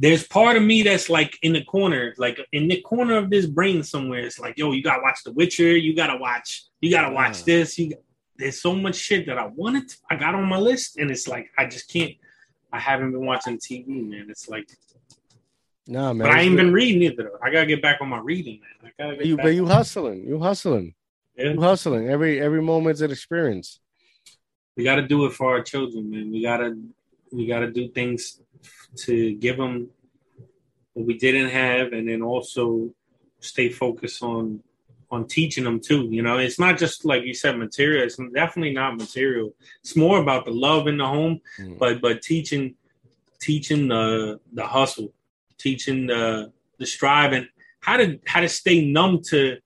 There's part of me that's like in the corner, like in the corner of this brain somewhere. It's like, yo, you gotta watch The Witcher. You gotta watch. You gotta watch this. You. There's so much shit that I wanted. To, I got on my list, and it's like I just can't. I haven't been watching TV, man. It's like, no, man. But I ain't been reading either. I gotta get back on my reading, man. I gotta get you, but you hustling, you hustling, yeah. you hustling. Every every moment's an experience. We gotta do it for our children, man. We gotta we gotta do things to give them what we didn't have, and then also stay focused on on teaching them too. You know, it's not just like you said, material. It's definitely not material. It's more about the love in the home, mm. but but teaching teaching the the hustle, teaching the the striving, how to how to stay numb to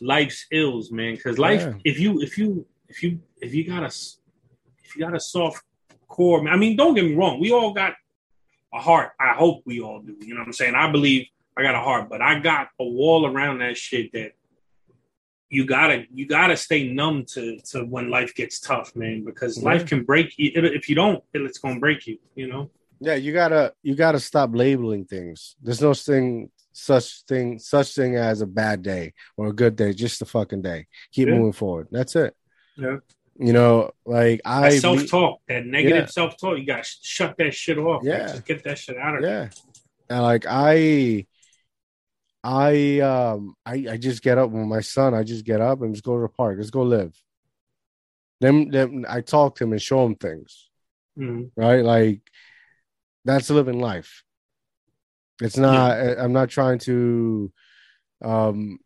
life's ills, man. Because life, yeah. if you if you if you if you got a if you got a soft core, man, I mean, don't get me wrong, we all got a heart. I hope we all do. You know what I'm saying? I believe I got a heart, but I got a wall around that shit that you gotta you gotta stay numb to to when life gets tough, man, because yeah. life can break you. If you don't, it's gonna break you. You know. Yeah, you gotta you gotta stop labeling things. There's no thing such thing such thing as a bad day or a good day. Just a fucking day. Keep yeah. moving forward. That's it. Yeah. You know, like I self talk, that negative yeah. self talk. You gotta shut that shit off. Yeah, just get that shit out of yeah. And like I I um I, I just get up with my son. I just get up and just go to the park. Let's go live. Then then I talk to him and show him things. Mm-hmm. Right? Like that's living life. It's not yeah. I'm not trying to um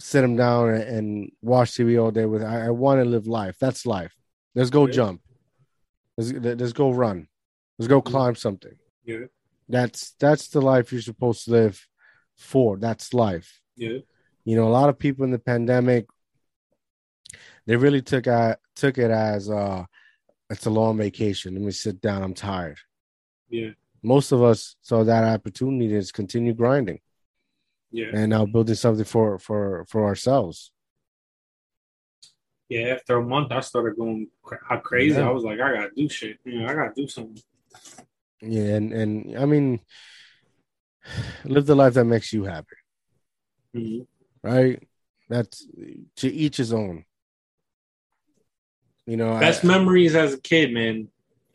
sit them down and watch TV all day with. I, I want to live life. That's life. Let's go yeah. jump. Let's, let's go run. Let's go climb something. Yeah. That's that's the life you're supposed to live for. That's life. Yeah. You know, a lot of people in the pandemic, they really took at, took it as uh it's a long vacation. Let me sit down. I'm tired. Yeah. Most of us saw that opportunity to continue grinding. Yeah. And now building something for for for ourselves. Yeah, after a month, I started going crazy. Yeah. I was like, I gotta do shit. You know, I gotta do something. Yeah, and and I mean, live the life that makes you happy. Mm-hmm. Right. That's to each his own. You know, best I, memories as a kid, man.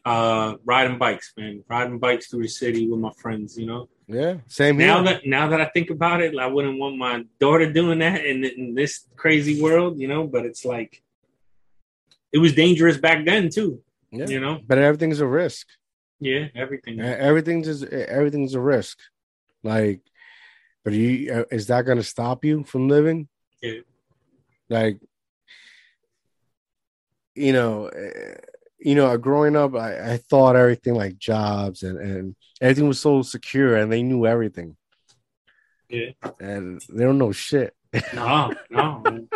Uh, riding bikes, man. Riding bikes through the city with my friends. You know. Yeah, same here. Now that now that I think about it, I wouldn't want my daughter doing that in, in this crazy world, you know. But it's like it was dangerous back then too. Yeah. You know, but everything's a risk. Yeah, everything. Everything's just everything's a risk. Like, but you is that going to stop you from living? Yeah. Like, you know, uh, you know, growing up, I, I thought everything like jobs and and everything was so secure, and they knew everything. Yeah. And they don't know shit. no, no.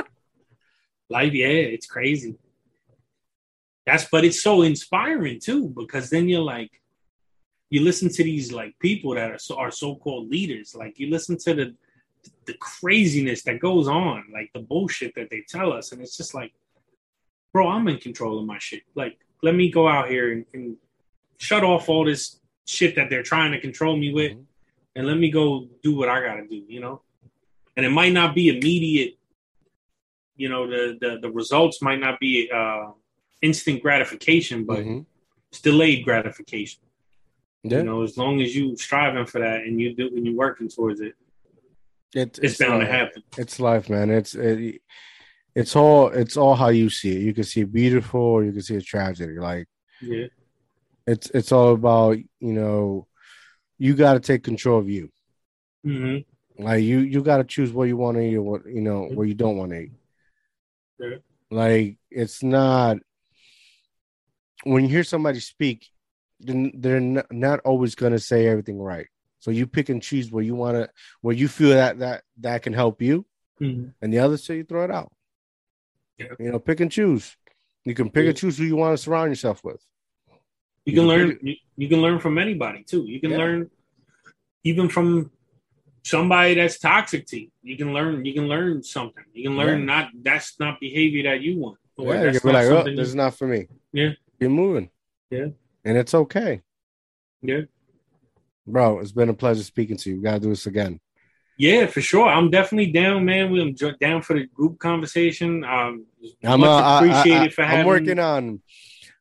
Life, yeah, it's crazy. That's but it's so inspiring too because then you're like, you listen to these like people that are so are so called leaders. Like you listen to the the craziness that goes on, like the bullshit that they tell us, and it's just like, bro, I'm in control of my shit. Like, let me go out here and, and shut off all this shit that they're trying to control me with, mm-hmm. and let me go do what I gotta do. You know, and it might not be immediate. You know, the the the results might not be. uh instant gratification, but mm-hmm. it's delayed gratification. Yeah. You know, as long as you striving for that and you do and you're working towards it, it it's, it's bound life. to happen. It's life, man. It's it, it's all it's all how you see it. You can see it beautiful, or you can see a tragedy. Like, yeah, it's it's all about you know, you got to take control of you. Mm-hmm. Like you you got to choose what you want to eat or what you know what you don't want to eat. Yeah. Like it's not when you hear somebody speak, they're not always going to say everything right. So you pick and choose where you want to, where you feel that that that can help you, mm-hmm. and the other so you throw it out. Yeah. You know, pick and choose. You can pick yeah. and choose who you want to surround yourself with. You, you can, can, learn. You, you, can learn from anybody too. You can yeah. learn even from somebody that's toxic to you. You can learn. You can learn something. You can learn not that's not behavior that you want. Or yeah, can be like, oh, this is not for me. Yeah, you're moving. Yeah. And it's okay. Yeah. Bro, it's been a pleasure speaking to you. We gotta do this again. Yeah, for sure. I'm definitely down, man. I'm down for the group conversation. Um, I'm uh, appreciated for having. I'm working on.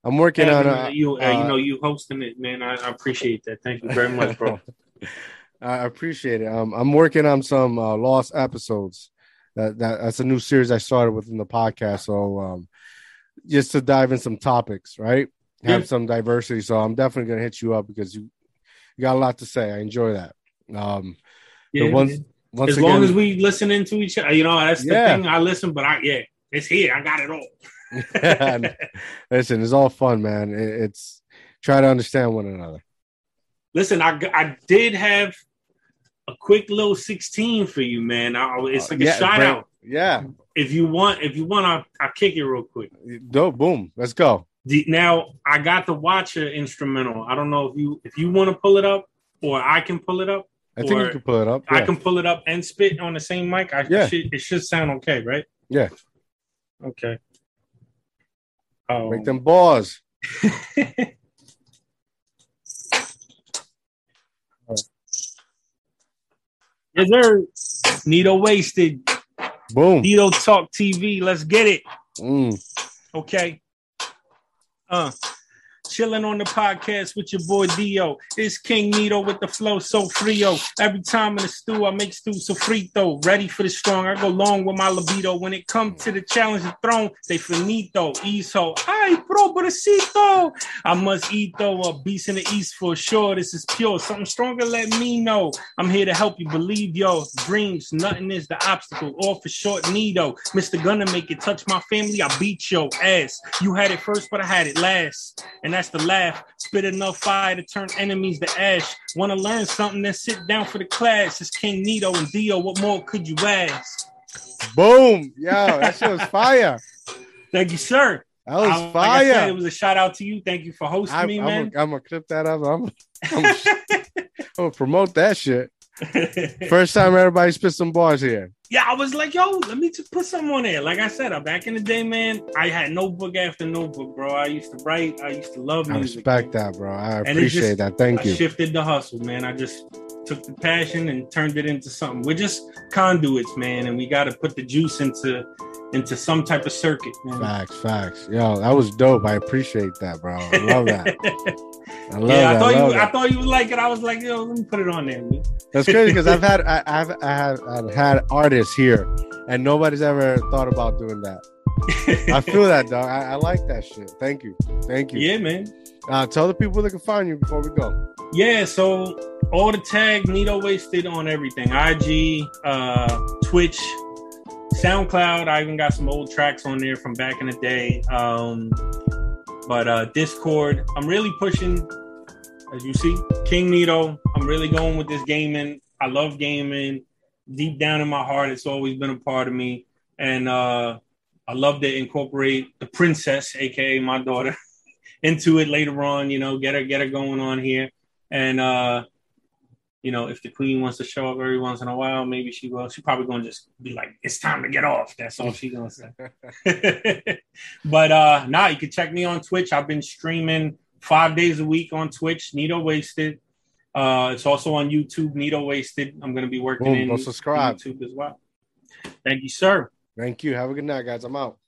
I'm working on uh, you. Uh, uh, you know, you hosting it, man. I, I, appreciate that. Thank you very much, bro. I appreciate it. Um, I'm working on some uh, lost episodes. That, that that's a new series I started within the podcast. So um, just to dive in some topics, right? Have yeah. some diversity. So I'm definitely gonna hit you up because you, you got a lot to say. I enjoy that. Um, yeah, once, once as again, long as we listening to each other, you know, that's the yeah. thing. I listen, but I yeah, it's here. I got it all. listen, it's all fun, man. It, it's try to understand one another. Listen, I I did have a quick little 16 for you, man. I, it's uh, like a yeah, shout out. Yeah. If you want, if you want, I'll, I'll kick it real quick. Dope, boom. Let's go. The, now I got the Watcher instrumental. I don't know if you if you want to pull it up or I can pull it up. I think you can pull it up. Yeah. I can pull it up and spit on the same mic. I yeah. Should, it should sound okay, right? Yeah. Okay. Oh. Make them balls. Yes, sir. Nito wasted. Boom. Nito talk TV. Let's get it. Mm. Okay. Uh chilling on the podcast with your boy Dio. It's King Nito with the flow so frio. Every time in the stew, I make stew so frito. Ready for the strong, I go long with my libido. When it comes to the challenge of throne, they finito. Ezo, ay, bro, pobrecito. I must eat though, a beast in the east for sure. This is pure. Something stronger, let me know. I'm here to help you believe your dreams. Nothing is the obstacle. All for short, Nito. Mr. Gonna make it touch my family. I beat your ass. You had it first, but I had it last. And that's the laugh. Spit enough fire to turn enemies to ash. Want to learn something? Then sit down for the class. It's King Nito and Dio. What more could you ask? Boom. Yo, that shit was fire. Thank you, sir. That was I, fire. Like said, it was a shout out to you. Thank you for hosting I, me, I'm man. A, I'm gonna clip that up. I'm, I'm, I'm gonna promote that shit. First time everybody spit some bars here. Yeah, I was like, yo, let me just put something on there. Like I said, uh, back in the day, man, I had notebook after notebook, bro. I used to write. I used to love music. I respect man. that, bro. I appreciate just, that. Thank I you. Shifted the hustle, man. I just took the passion and turned it into something. We're just conduits, man, and we got to put the juice into into some type of circuit. Man. Facts, facts. Yo, that was dope. I appreciate that, bro. I love that. I love yeah, I thought I you. That. I thought you would like it. I was like, yo, let me put it on there. Man. That's crazy because I've had I, I've I have I've had artists here, and nobody's ever thought about doing that. I feel that, dog. I, I, like that shit. Thank you, thank you. Yeah, man. Uh, tell the people they can find you before we go. Yeah, so all the tag Nito Wasted on everything: IG, uh, Twitch, SoundCloud. I even got some old tracks on there from back in the day. Um, but uh, Discord, I'm really pushing as you see, King Nito. I'm really going with this gaming. I love gaming. Deep down in my heart, it's always been a part of me. And uh, I love to incorporate the princess, aka my daughter, into it later on, you know, get her get her going on here. And uh, you know, if the queen wants to show up every once in a while, maybe she will. She probably gonna just be like, "It's time to get off." That's all she's gonna say. but uh, now nah, you can check me on Twitch. I've been streaming five days a week on Twitch, Nito Wasted. Uh, it's also on YouTube, Nito Wasted. I'm going to be working Boom, in subscribe. YouTube as well. Thank you, sir. Thank you. Have a good night, guys. I'm out.